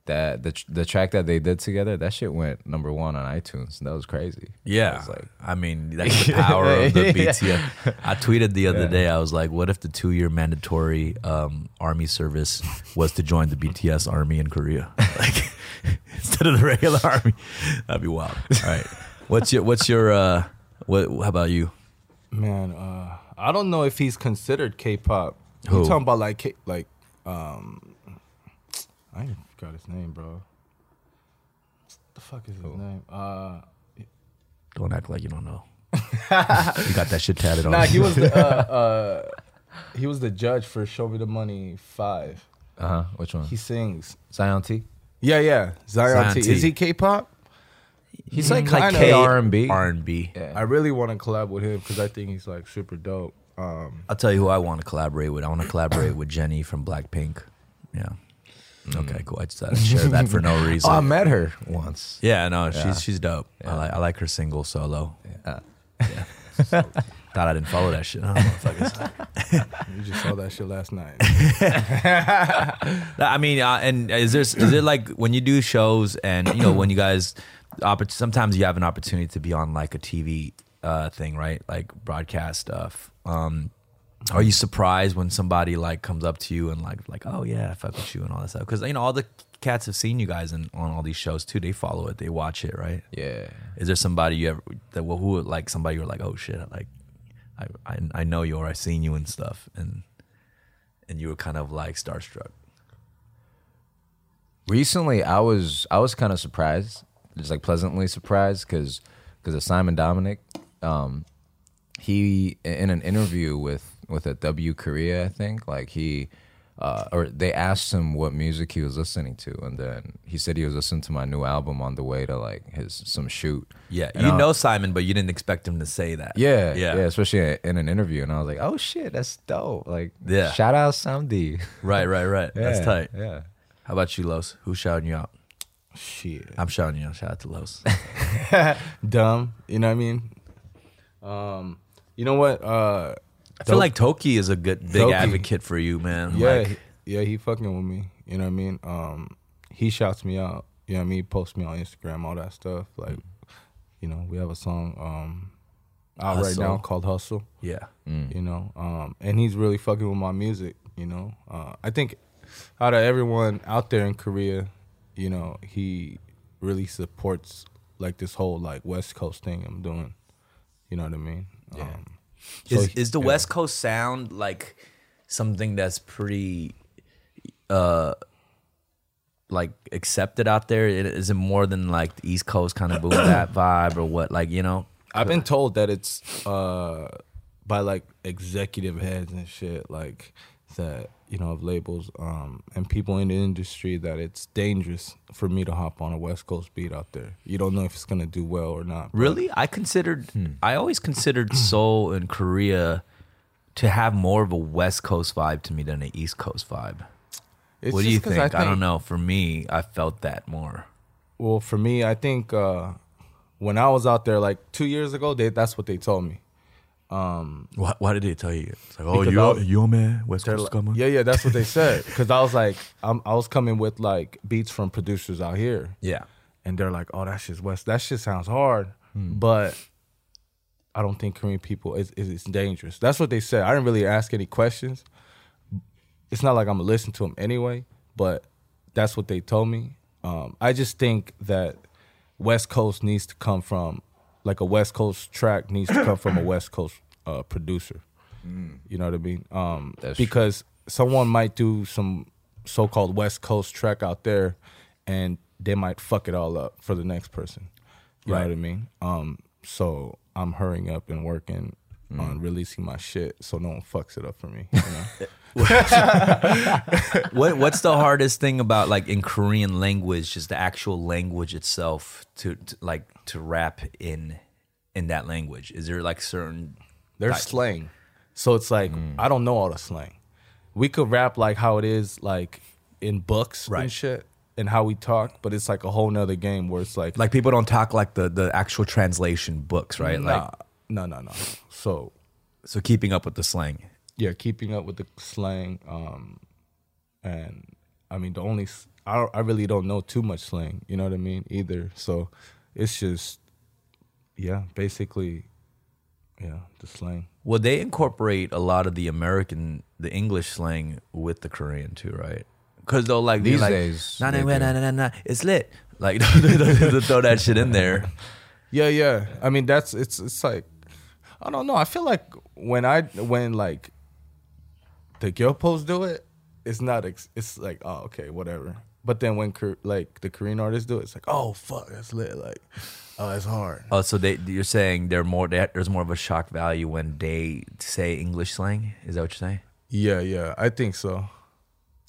that the the track that they did together, that shit went number one on iTunes. That was crazy. I Yeah, was like, I mean that's the power of the Yeah. BTS. I tweeted the other Yeah. day. I was like, "What if the two-year mandatory um, army service was to join the BTS army in Korea, like instead of the regular army? That'd be wild." All right, what's your what's your uh, what? How about you? Man, uh, I don't know if he's considered K-pop. Who? You talking about like K- like um, I ain't forgot his name, bro. What The fuck is his name? Uh, Don't act like you don't know. you got that shit tatted on. nah, he was the uh, uh, he was the judge for Show Me the Money Five. uh huh. Which one? He sings. Zion T. Yeah, yeah. Zion, Zion T. T. Is he K-pop? He's like Kinda. like K R and B. R and B. Yeah. I really want to collab with him because I think he's like super dope. Um, I'll tell you who I want to collaborate with. I want to collaborate with Jennie from Blackpink. Yeah. Okay, cool. I just thought I'd share that for no reason. Oh, I met her once. yeah, no, Yeah. she's she's dope. I like I like her single solo. Yeah. Thought I didn't follow that shit. I don't know what Huh, motherfuckers. you just saw that shit last night. I mean, uh, and is there is it like when you do shows and you know when you guys, oppor- sometimes you have an opportunity to be on like a TV uh, thing, right? Like broadcast stuff. Um, are you surprised when somebody like comes up to you and like like oh yeah, I fuck with you and all that stuff? Because you know all the cats have seen you guys in, on all these shows too. They follow it, they watch it, right? Yeah. Is there somebody you ever that well, who like somebody you're like oh shit, like I, I I know you or I seen you and stuff and and you were kind of like starstruck. Recently, I was I was kind of surprised, just like pleasantly surprised, because because of Simon Dominic, um, he in an interview with with a W Korea, I think, like he. Uh, or they asked him what music he was listening to, and then he said he was listening to my new album on the way to like his some shoot. Yeah, And you I- know Simon, but you didn't expect him to say that. Yeah, yeah, yeah, especially in an interview, and I was like, "Oh shit, that's dope!" Like, Yeah. shout out Ssamdi. Right, right, right. That's tight. Yeah, How about you, Los? Who's shouting you out? shit. I'm shouting you out. Shout out to Los. dumb. You know what I mean? Um, you know what? Uh, I feel like Dok2 is a good big Dok2. advocate for you, man. yeah, Like, he- yeah, he fucking with me. You know what I mean? Um, he shouts me out. You know what I mean? He Posts me on Instagram, all that stuff. Like, you know, we have a song um out right now called Hustle. yeah. You know, um, and he's really fucking with my music. You know, uh, I think out of everyone out there in Korea, you know, he really supports like this whole like West Coast thing I'm doing. You know what I mean? Yeah. Um, so Is, he- is the yeah. West Coast sound like something that's pretty, uh, like accepted out there? Is it more than like the East Coast kind of boom that vibe or what? Like you know? I've been told that it's uh by like executive heads and shit like that you know of labels um and people in the industry that it's dangerous for me to hop on a West Coast beat out there. You don't know if it's gonna do well or not. Really? I considered I always considered Seoul and Korea to have more of a West Coast vibe to me than an East Coast vibe. It's what do you just 'cause think? I, don't know. For me, I felt that more. well, for me, I think uh, when I was out there like two years ago, they that's what they told me. Why, why did they tell you? It's like, oh, you, was- you man, West Coast coming. yeah, yeah, that's what they said. Because I was like, I'm, I was coming with like beats from producers out here, yeah. and they're like, "Oh, that's just West. That shit sounds hard, but I don't think Korean people is is it's dangerous." That's what they said. I didn't really ask any questions. It's not like I'm gonna listen to them anyway, but that's what they told me. Um, I just think that West Coast needs to come from like a West Coast track needs to come from a West Coast uh, producer. You know what I mean? Um, That's true. because someone might do some so-called West Coast track out there, and they might fuck it all up for the next person. You know Right. what I mean? Um, so I'm hurrying up and working Mm. on releasing my shit, so no one fucks it up for me. You know? what What's the hardest thing about like in Korean language, just the actual language itself, to, to like to rap in in that language? Is there like certain There's Like- slang. So it's like Mm. I don't know all the slang. We could rap like how it is like in books and shit and how we talk, but it's like a whole nother game where it's like like people don't talk like the the actual translation books, right? Like nah, no, no, no. So so keeping up with the slang. yeah, keeping up with the slang. Um, and I mean, the only I I really don't know too much slang. You know what I mean? Either. So it's just yeah, basically yeah, the slang. Well, they incorporate a lot of the American, the English slang with the Korean too, right? Because they'll like These like, days, nah, nah, nah, nah, nah, nah, it's lit. Like they'll throw that shit in there. Yeah, yeah. I mean, that's it's it's like I don't know. I feel like when I when like the Gyopos do it, it's not. Ex- it's like oh okay whatever. But then when like the Korean artists do it, it's like oh fuck that's lit. Like oh that's hard. Oh, so they you're saying they're more they, there's more of a shock value when they say English slang? Is that what you're saying? Yeah, yeah. I think so.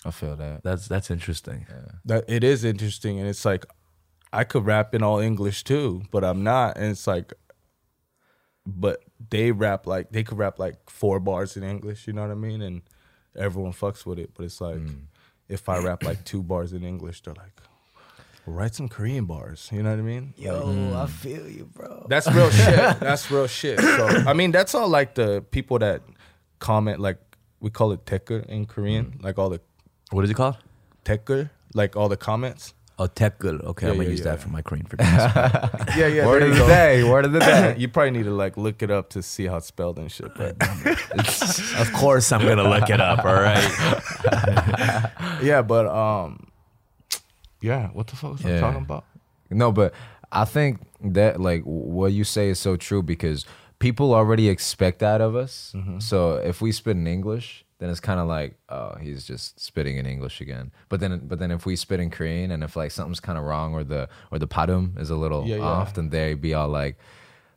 I feel that. That's that's interesting. That it is interesting, and it's like I could rap in all English too, but I'm not. And it's like, but they rap like they could rap like four bars in English. You know what I mean? And everyone fucks with it. But it's like mm. If I rap like two bars in English, they're like, well, write some Korean bars. You know what I mean? Yo, I mm. feel you, bro. That's real shit. That's real shit. So I mean, that's all like the people that comment like we call it tekker in Korean, mm. like all the What is it called? tekker, like all the comments. Oh, tekul. Okay, Yeah, I'm gonna yeah, use yeah. that for my Korean for dance. Yeah, yeah. Word there of you the go. day. Word of the day. you probably need to like look it up to see how it's spelled and shit. But of course, I'm gonna look it up. All right. yeah, but um, yeah. What the fuck was I Yeah. talking about? No, but I think that like what you say is so true because people already expect that of us. Mm-hmm. So if we spit in English, then it's kind of like, oh, he's just spitting in English again. But then, but then if we spit in Korean and if like something's kind of wrong or the or the padum is a little Yeah, yeah. off, then they be all like,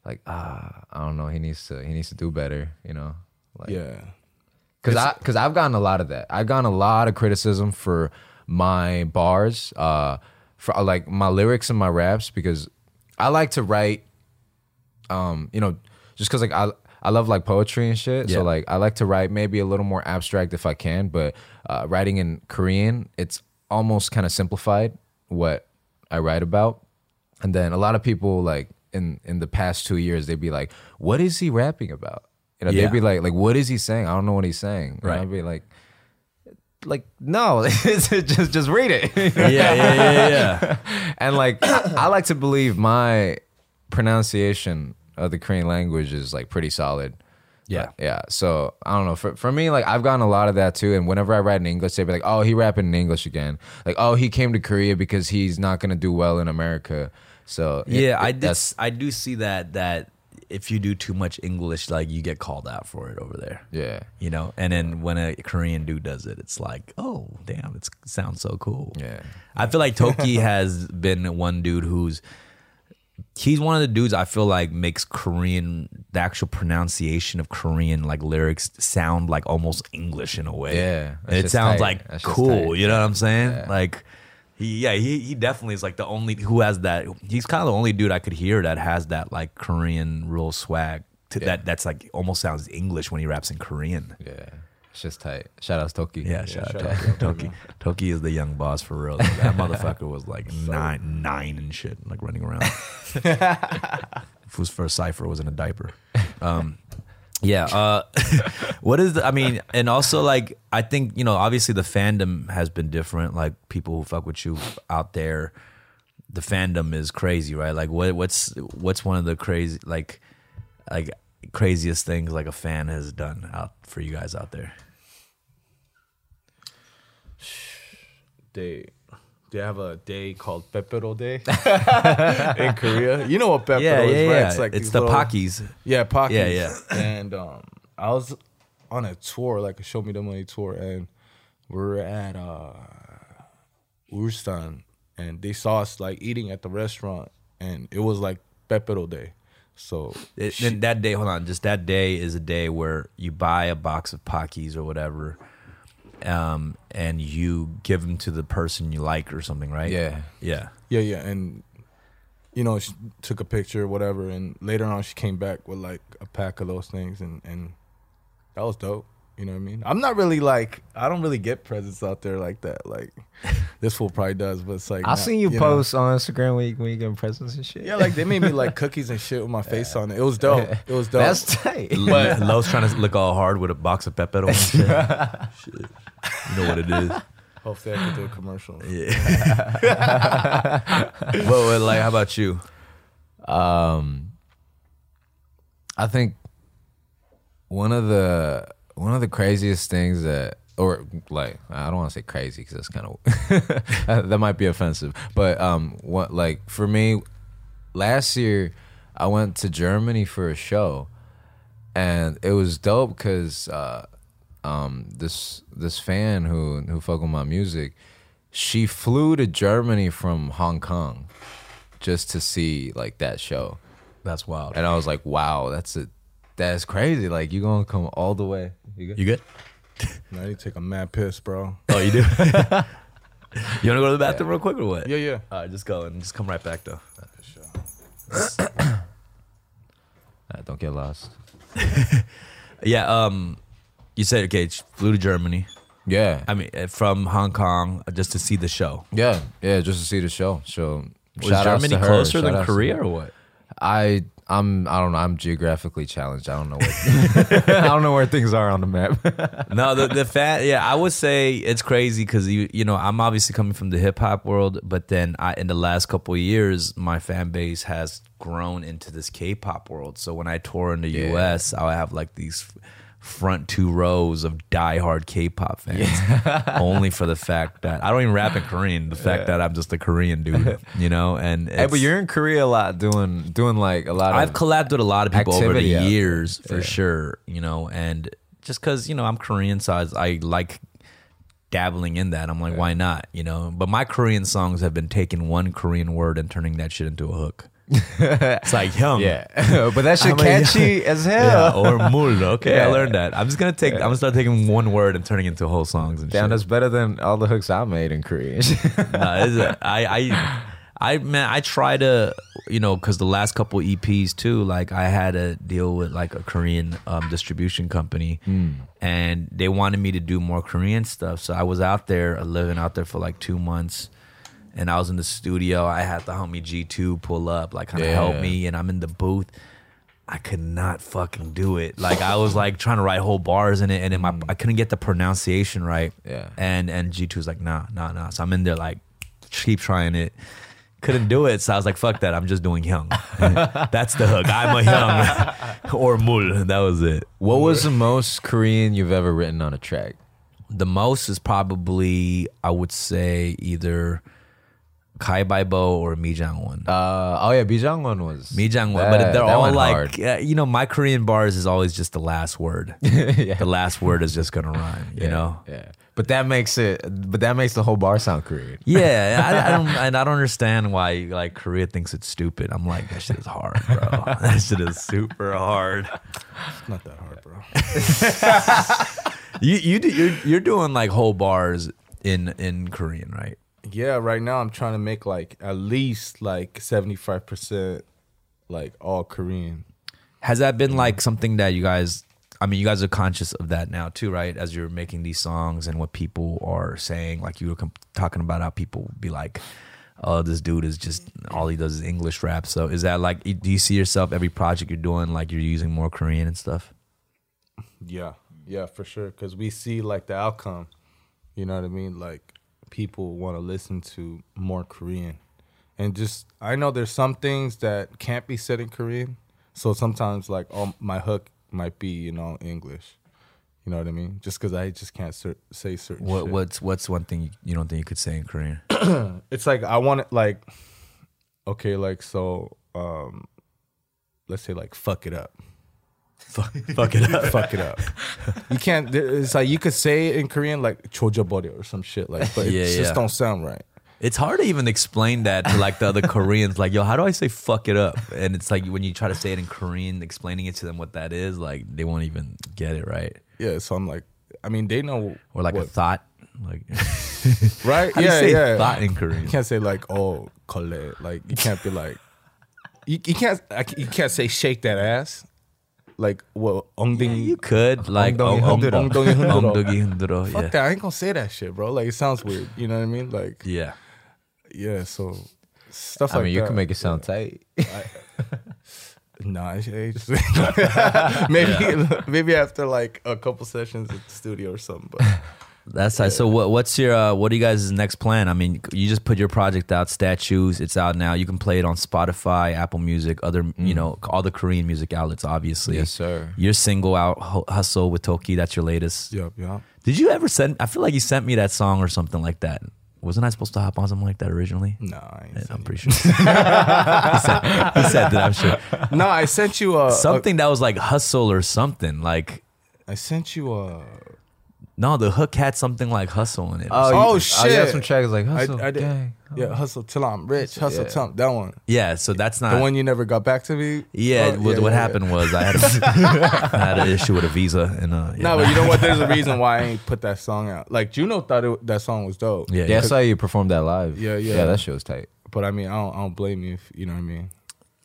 like ah, I don't know, he needs to he needs to do better, you know? Like, Yeah, Cause I, cause I've gotten a lot of that. I've gotten a lot of criticism for my bars, uh, for uh, like my lyrics and my raps because I like to write, um, you know, just cause like I, I love like poetry and shit. Yeah. So like I like to write maybe a little more abstract if I can, but uh, writing in Korean, it's almost kind of simplified what I write about. And then a lot of people like in in the past two years, they'd be like, "What is he rapping about?" You know, Yeah. they'd be like, "Like what is he saying? I don't know what he's saying." And Right. I'd be like, "Like no, just just read it." Yeah, yeah, yeah, yeah. and like I, I like to believe my pronunciation of the Korean language is like pretty solid. Yeah. yeah. So I don't know. For for me, like I've gotten a lot of that too. And whenever I write in English, they'd be like, "Oh, he rapping in English again." Like, "Oh, he came to Korea because he's not gonna do well in America." So it- Yeah, I did. I do see that that if you do too much English, like you get called out for it over there. yeah, You know, and then when a Korean dude does it, it's like, oh, damn, it sounds so cool. yeah, I feel like Dok2 has been one dude who's he's one of the dudes I feel like makes Korean the actual pronunciation of Korean like lyrics sound like almost English in a way. Yeah, it sounds tight. like That's cool. You know what I'm saying? Yeah. Like. He, yeah, he, he definitely is like the only who has that. He's kind of the only dude I could hear that has that like Korean real swag. To, Yeah. That that's like almost sounds English when he raps in Korean. yeah. It's just tight. Shout out to Dok2. Yeah, shout shout out out to to Dok2. Dok2 is the young boss for real. That motherfucker was like nine, nine and shit, like running around. Whose first cipher was in a diaper. Um, yeah. Uh, what is the? I mean, and also like I think you know, obviously the fandom has been different. Like people who fuck with you out there, the fandom is crazy, right? Like what what's what's one of the crazy like like craziest things like a fan has done out for you guys out there? They they have a day called Pepero Day in Korea. You know what Pepero Yeah, is, yeah, right? yeah. It's like it's the little- Pakis. Yeah, Pockets. Yeah, yeah. And um, I was on a tour, like a Show Me the Money tour, and we are at uh, Ulsan, and they saw us like eating at the restaurant, and it was like Pepero Day. So It, then that day, hold on, just that day is a day where you buy a box of Pockies or whatever, um, and you give them to the person you like or something, right? Yeah. yeah. yeah, yeah, and you know, she took a picture, or whatever, and later on she came back with like a pack of those things, and and that was dope. You know what I mean? I'm not really like I don't really get presents out there like that. Like this fool probably does, but it's like I've not- seen you, know. post on Instagram when you, when you getting presents and shit. Yeah, like they made me like cookies and shit with my face on it. It was dope. It was dope. That's tight. But Los trying to look all hard with a box of pepero and shit. shit. You know what it is. Hopefully, I can do a commercial. But, but, like, how about you? Um, I think one of the one of the craziest things that, or like, I don't want to say crazy because that's kind of that might be offensive. But um, what like for me, last year I went to Germany for a show, and it was dope because uh, um, this this fan who who fuck with my music, she flew to Germany from Hong Kong just to see like that show. That's wild. And I was like, wow, that's a that's crazy. Like you gonna come all the way. You good? You good? Now you take a mad piss, bro. Oh, you do? you want to go to the bathroom real quick or what? Yeah, yeah. All right, just go and just come right back though. Uh, don't get lost. Yeah. Um, you said okay, flew to Germany. Yeah. I mean, uh, from Hong Kong uh, just to see the show. yeah, yeah, just to see the show. So Was shout Germany to her, closer shout than outs to- Korea or what? I I'm I don't know. I'm geographically challenged. I don't know where I don't know where things are on the map. no, the the fat. Yeah, I would say it's crazy because you you know I'm obviously coming from the hip hop world, but then I in the last couple of years my fan base has grown into this K-pop world. So when I tour in the Yeah. U.S., I have like these front two rows of diehard K-pop fans, only for the fact that I don't even rap in Korean. The fact that I'm just a Korean dude, you know, and hey, but you're in Korea a lot doing doing like a lot of I've collabed with a lot of people over the years for Yeah. sure, you know, and just because you know I'm Korean, so I, I like dabbling in that. I'm like, why not, you know? But my Korean songs have been taking one Korean word and turning that shit into a hook. it's like young, Yeah. but that shit I'm a- catchy as yeah, hell. or mul. Okay, I learned that. I'm just gonna take. I'm gonna start taking one word and turning it into whole songs and Damn, shit. that's better than all the hooks I made in Korea. no, I, I, man, I try to, you know, because the last couple EPs too, like I had to deal with like a Korean um, distribution company, and they wanted me to do more Korean stuff. So I was out there, living out there for like two months, and I was in the studio. I had the homie G two pull up, like kind of help me, and I'm in the booth. I could not fucking do it. Like I was like trying to write whole bars in it, and then my mm. I couldn't get the pronunciation right. Yeah. And and G was like, nah, nah, nah. So I'm in there like, keep trying it. Couldn't do it. So I was like, fuck that. I'm just doing young. That's the hook. I'm a young or mul. That was it. what was the most Korean you've ever written on a track? The most is probably I would say either Kai Baibo or Mi Jang Won. Uh, oh yeah, Mi Bijangwon was Mi Jang Won, that- but they're all like, uh, you know, my Korean bars is always just the last word. yeah. The last word is just gonna rhyme. You yeah, know. yeah. But that makes it. But that makes the whole bar sound Korean. Yeah, I, I don't, and I don't understand why like Korea thinks it's stupid. I'm like, that shit is hard, bro. that shit is super hard. It's not that hard, bro. You you do, you're you're doing like whole bars in in Korean, right? Yeah, right now I'm trying to make like at least like 75% like all Korean. Has that been mm-hmm. like something that you guys I mean, you guys are conscious of that now too, right? As you're making these songs and what people are saying, like you were com- talking about how people be like, "Oh, this dude is just all he does is English rap." So is that like, do you see yourself every project you're doing like you're using more Korean and stuff? Yeah, yeah, for sure. Because we see like the outcome. You know what I mean? Like people want to listen to more Korean, and just I know there's some things that can't be said in Korean. So sometimes like oh, my hook might be you know English. You know what I mean? Just because I just can't cer- say certain. What shit. what's what's one thing you, you don't think you could say in Korean? it's like I want it like okay, like so um let's say like fuck it up. Fuck, fuck it up. fuck it up. You can't it's like you could say it in Korean like chojaboryo or some shit like but it Yeah, just yeah. don't sound right. It's hard to even explain that to like the other Koreans. Like, yo, how do I say fuck it up? And it's like when you try to say it in Korean, explaining it to them what that is, like they won't even get it right. Yeah, so I'm like I mean they know Or like a what- thought. Like right? how do yeah, you say yeah. thought in Korean? You can't say like oh kole. Like you can't be like you, you can't I, you can't say shake that ass like well, ongding? Yeah, you could like ongdongi hundro. Fuck that! I ain't gonna say that shit, bro. Like it sounds weird. You know what I mean? Like yeah, yeah. So stuff I like mean, that. you can make it sound yeah. tight. Nah, maybe yeah. maybe after like a couple sessions at the studio or something, but. That's nice. So what what's your uh, what are you guys' next plan? I mean, you just put your project out, Statues. It's out now. You can play it on Spotify, Apple Music, other you know all the Korean music outlets. Obviously, yes, sir. Your single out, Hustle with Dok2. That's your latest. yep, yep. Did you ever send? I feel like you sent me that song or something like that. Wasn't I supposed to hop on something like that originally? No, I ain't I'm sent pretty sure. he, said, he said that. I'm sure. No, I sent you a something that was like hustle or something. Like I sent you a. no, the hook had something like hustle in it. Oh, you- Oh, you shit. have some tracks like Hustle. I did. Gang. Yeah, hustle till I'm rich. Hustle Yeah. till I'm, that one. yeah, so that's not The one you never got back to me. Yeah, Oh, what, what yeah, happened was I had a, I had an issue with a visa and uh yeah. No, but you know what? There's a reason why I ain't put that song out. Like Juno thought it, that song was dope. yeah, Yeah, I yeah. saw you perform that live. Yeah, yeah. Yeah, that shit was tight. But I mean, I don't, I don't blame you if you know what I mean.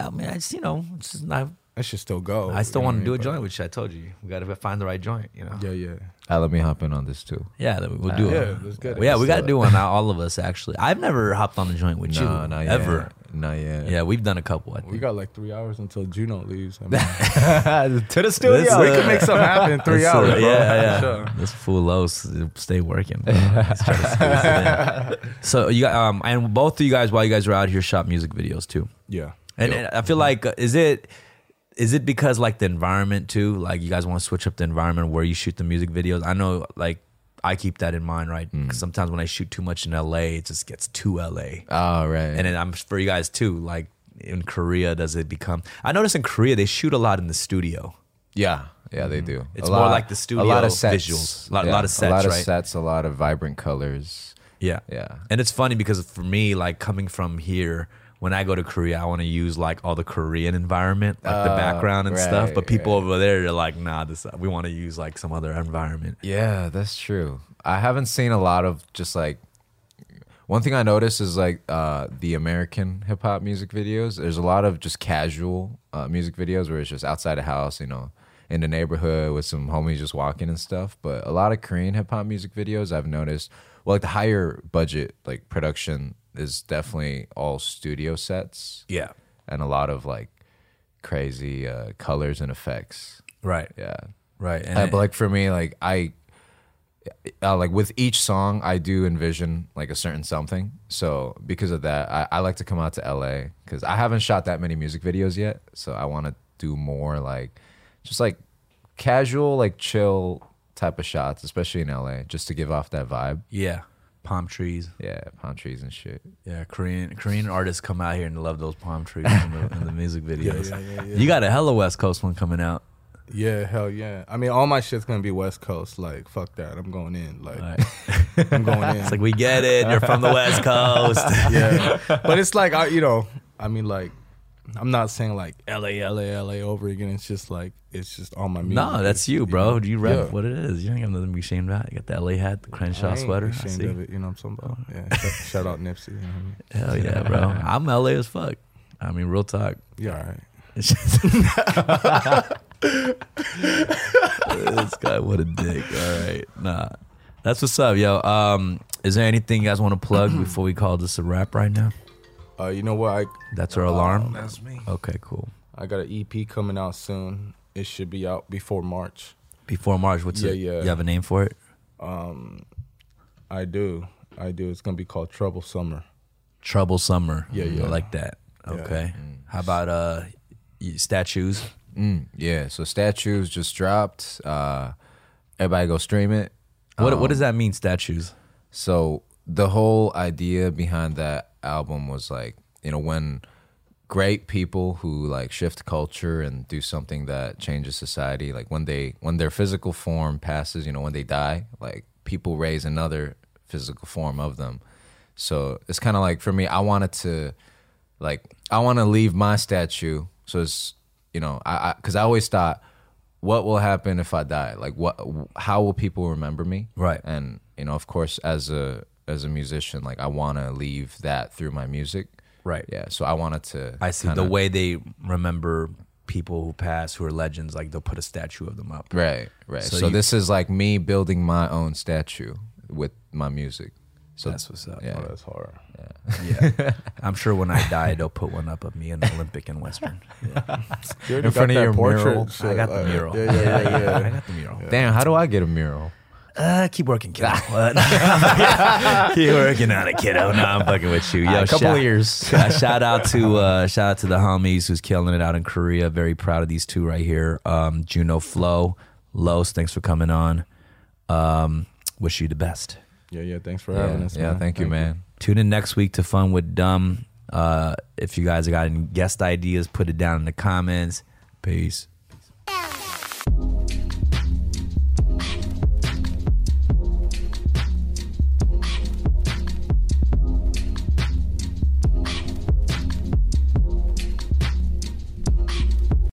I mean, I just you know, it's just not, That should still go. I still you know want to what do a joint which. I told you, we got to find the right joint. You know. Yeah, yeah. Ah, let me hop in on this too. Yeah, we'll do Yeah, it. let's get it. Yeah, we got to do one. now, All of us actually. I've never hopped on a joint with you No, not yet. ever. Not yet. Yeah, we've done a couple. I think. We got like three hours until Juno leaves. I mean, to the studio. we can make something happen in three This, uh, hours. bro. yeah, yeah. sure. This fool Los stay working. bro. He's trying to squeeze it in. so you got, um and both of you guys while you guys were out here shot music videos too. Yeah. And, and I feel like uh, is it is it because like the environment too? Like you guys want to switch up the environment where you shoot the music videos? I know like I keep that in mind, right? Mm. 'Cause sometimes when I shoot too much in LA, it just gets too LA. Oh, right. And then I'm for you guys too. Like in Korea, does it become? I notice in Korea they shoot a lot in the studio. yeah, yeah, they mm. do. It's A more lot- like the studio a lot of sets. visuals. A lot- a lot of sets, a lot of right? sets, a lot of vibrant colors. Yeah, Yeah. And it's funny because for me, like coming from here, when I go to Korea, I want to use like all the Korean environment, like the Uh, background and stuff. right, But people over there, they're like, nah, this we want to use like some other environment. Yeah, that's true. I haven't seen a lot of just like one thing I noticed is like uh, the American hip hop music videos. There's a lot of just casual uh, music videos where it's just outside the house, you know, in the neighborhood with some homies just walking and stuff. But a lot of Korean hip hop music videos I've noticed, well, like the higher budget like production is definitely all studio sets Yeah, and a lot of like crazy uh, colors and effects. right, Yeah. right. And Uh, but like for me, like I, uh, like with each song, I do envision like a certain something. So because of that, I, I like to come out to LA because I haven't shot that many music videos yet. So I want to do more like, just like casual, like chill type of shots, especially in LA, just to give off that vibe. yeah, palm trees. Yeah, palm trees and shit. Yeah, Korean Korean artists come out here and love those palm trees in, the, in the music videos. yeah, yeah, yeah. You got a hella West Coast one coming out. Yeah, hell yeah. I mean, all my shit's gonna be West Coast. Like, fuck that. I'm going in. Like, Right. I'm going in. It's like we get it. You're from the West Coast. yeah, but it's like I, you know, I mean, like, I'm not saying like L.A., L.A., L.A. over again. It's just like it's just on my music. No, that's you, bro. Do you rep Yeah. what it is? You ain't got nothing to be ashamed about. You got the LA hat, the I Crenshaw ain't sweater. I ashamed see. of it. You know what I'm talking about? Yeah. Shout, out Nipsey. You know what I Hell yeah, bro. I'm LA as fuck. I mean, real talk. Yeah, all right. This guy, what a dick. All right, nah, that's what's up, yo. Um, is there anything you guys want to plug before we call this a wrap right now? Uh, you know what? I That's our alarm. That's me. Okay, cool. I got an EP coming out soon. It should be out before March. Before March, what's Yeah, it? yeah. You have a name for it? Um, I do. I do. It's gonna be called Trouble Summer. Trouble Summer. Yeah, yeah. I like that. Okay. How about uh, statues? Mm, yeah. So statues just dropped. Uh, everybody go stream it. What Um, What does that mean? Statues. So the whole idea behind that album was like, you know, when great people who like shift culture and do something that changes society, like when they when their physical form passes, you know, when they die, like people raise another physical form of them. So it's kind of like for me, I wanted to like I want to leave my statue. So it's you know, I because I, always thought, what will happen if I die? Like what? How will people remember me? Right. And you know, of course, as a as a musician, like I want to leave that through my music. Right. Yeah. So I wanted to. I see. kinda- The way they remember people who pass, who are legends, like they'll put a statue of them up. Right. Right. So So, you- this is like me building my own statue with my music. So That's what's up. Yeah. Oh, that's hard. Yeah. yeah. I'm sure when I die, they'll put one up of me in the Olympic and Western. You already In front of your portrait mural? shit, I got the uh, mural. Yeah, yeah, yeah. I got the mural. Damn, how do I get a mural? Uh, keep working, kiddo. What? keep working on it, kiddo. No, I'm fucking with you. Yo, a couple shout, of years. uh, shout out to uh, shout out to the homies who's killing it out in Korea. Very proud of these two right here. Um, Junoflo, Los, thanks for coming on. Um, wish you the best. Yeah, yeah. Thanks for Yeah, having us. yeah man. thank you, man. Tune in next week to Fun with Dumb. Uh, if you guys got any guest ideas, put it down in the comments. Peace.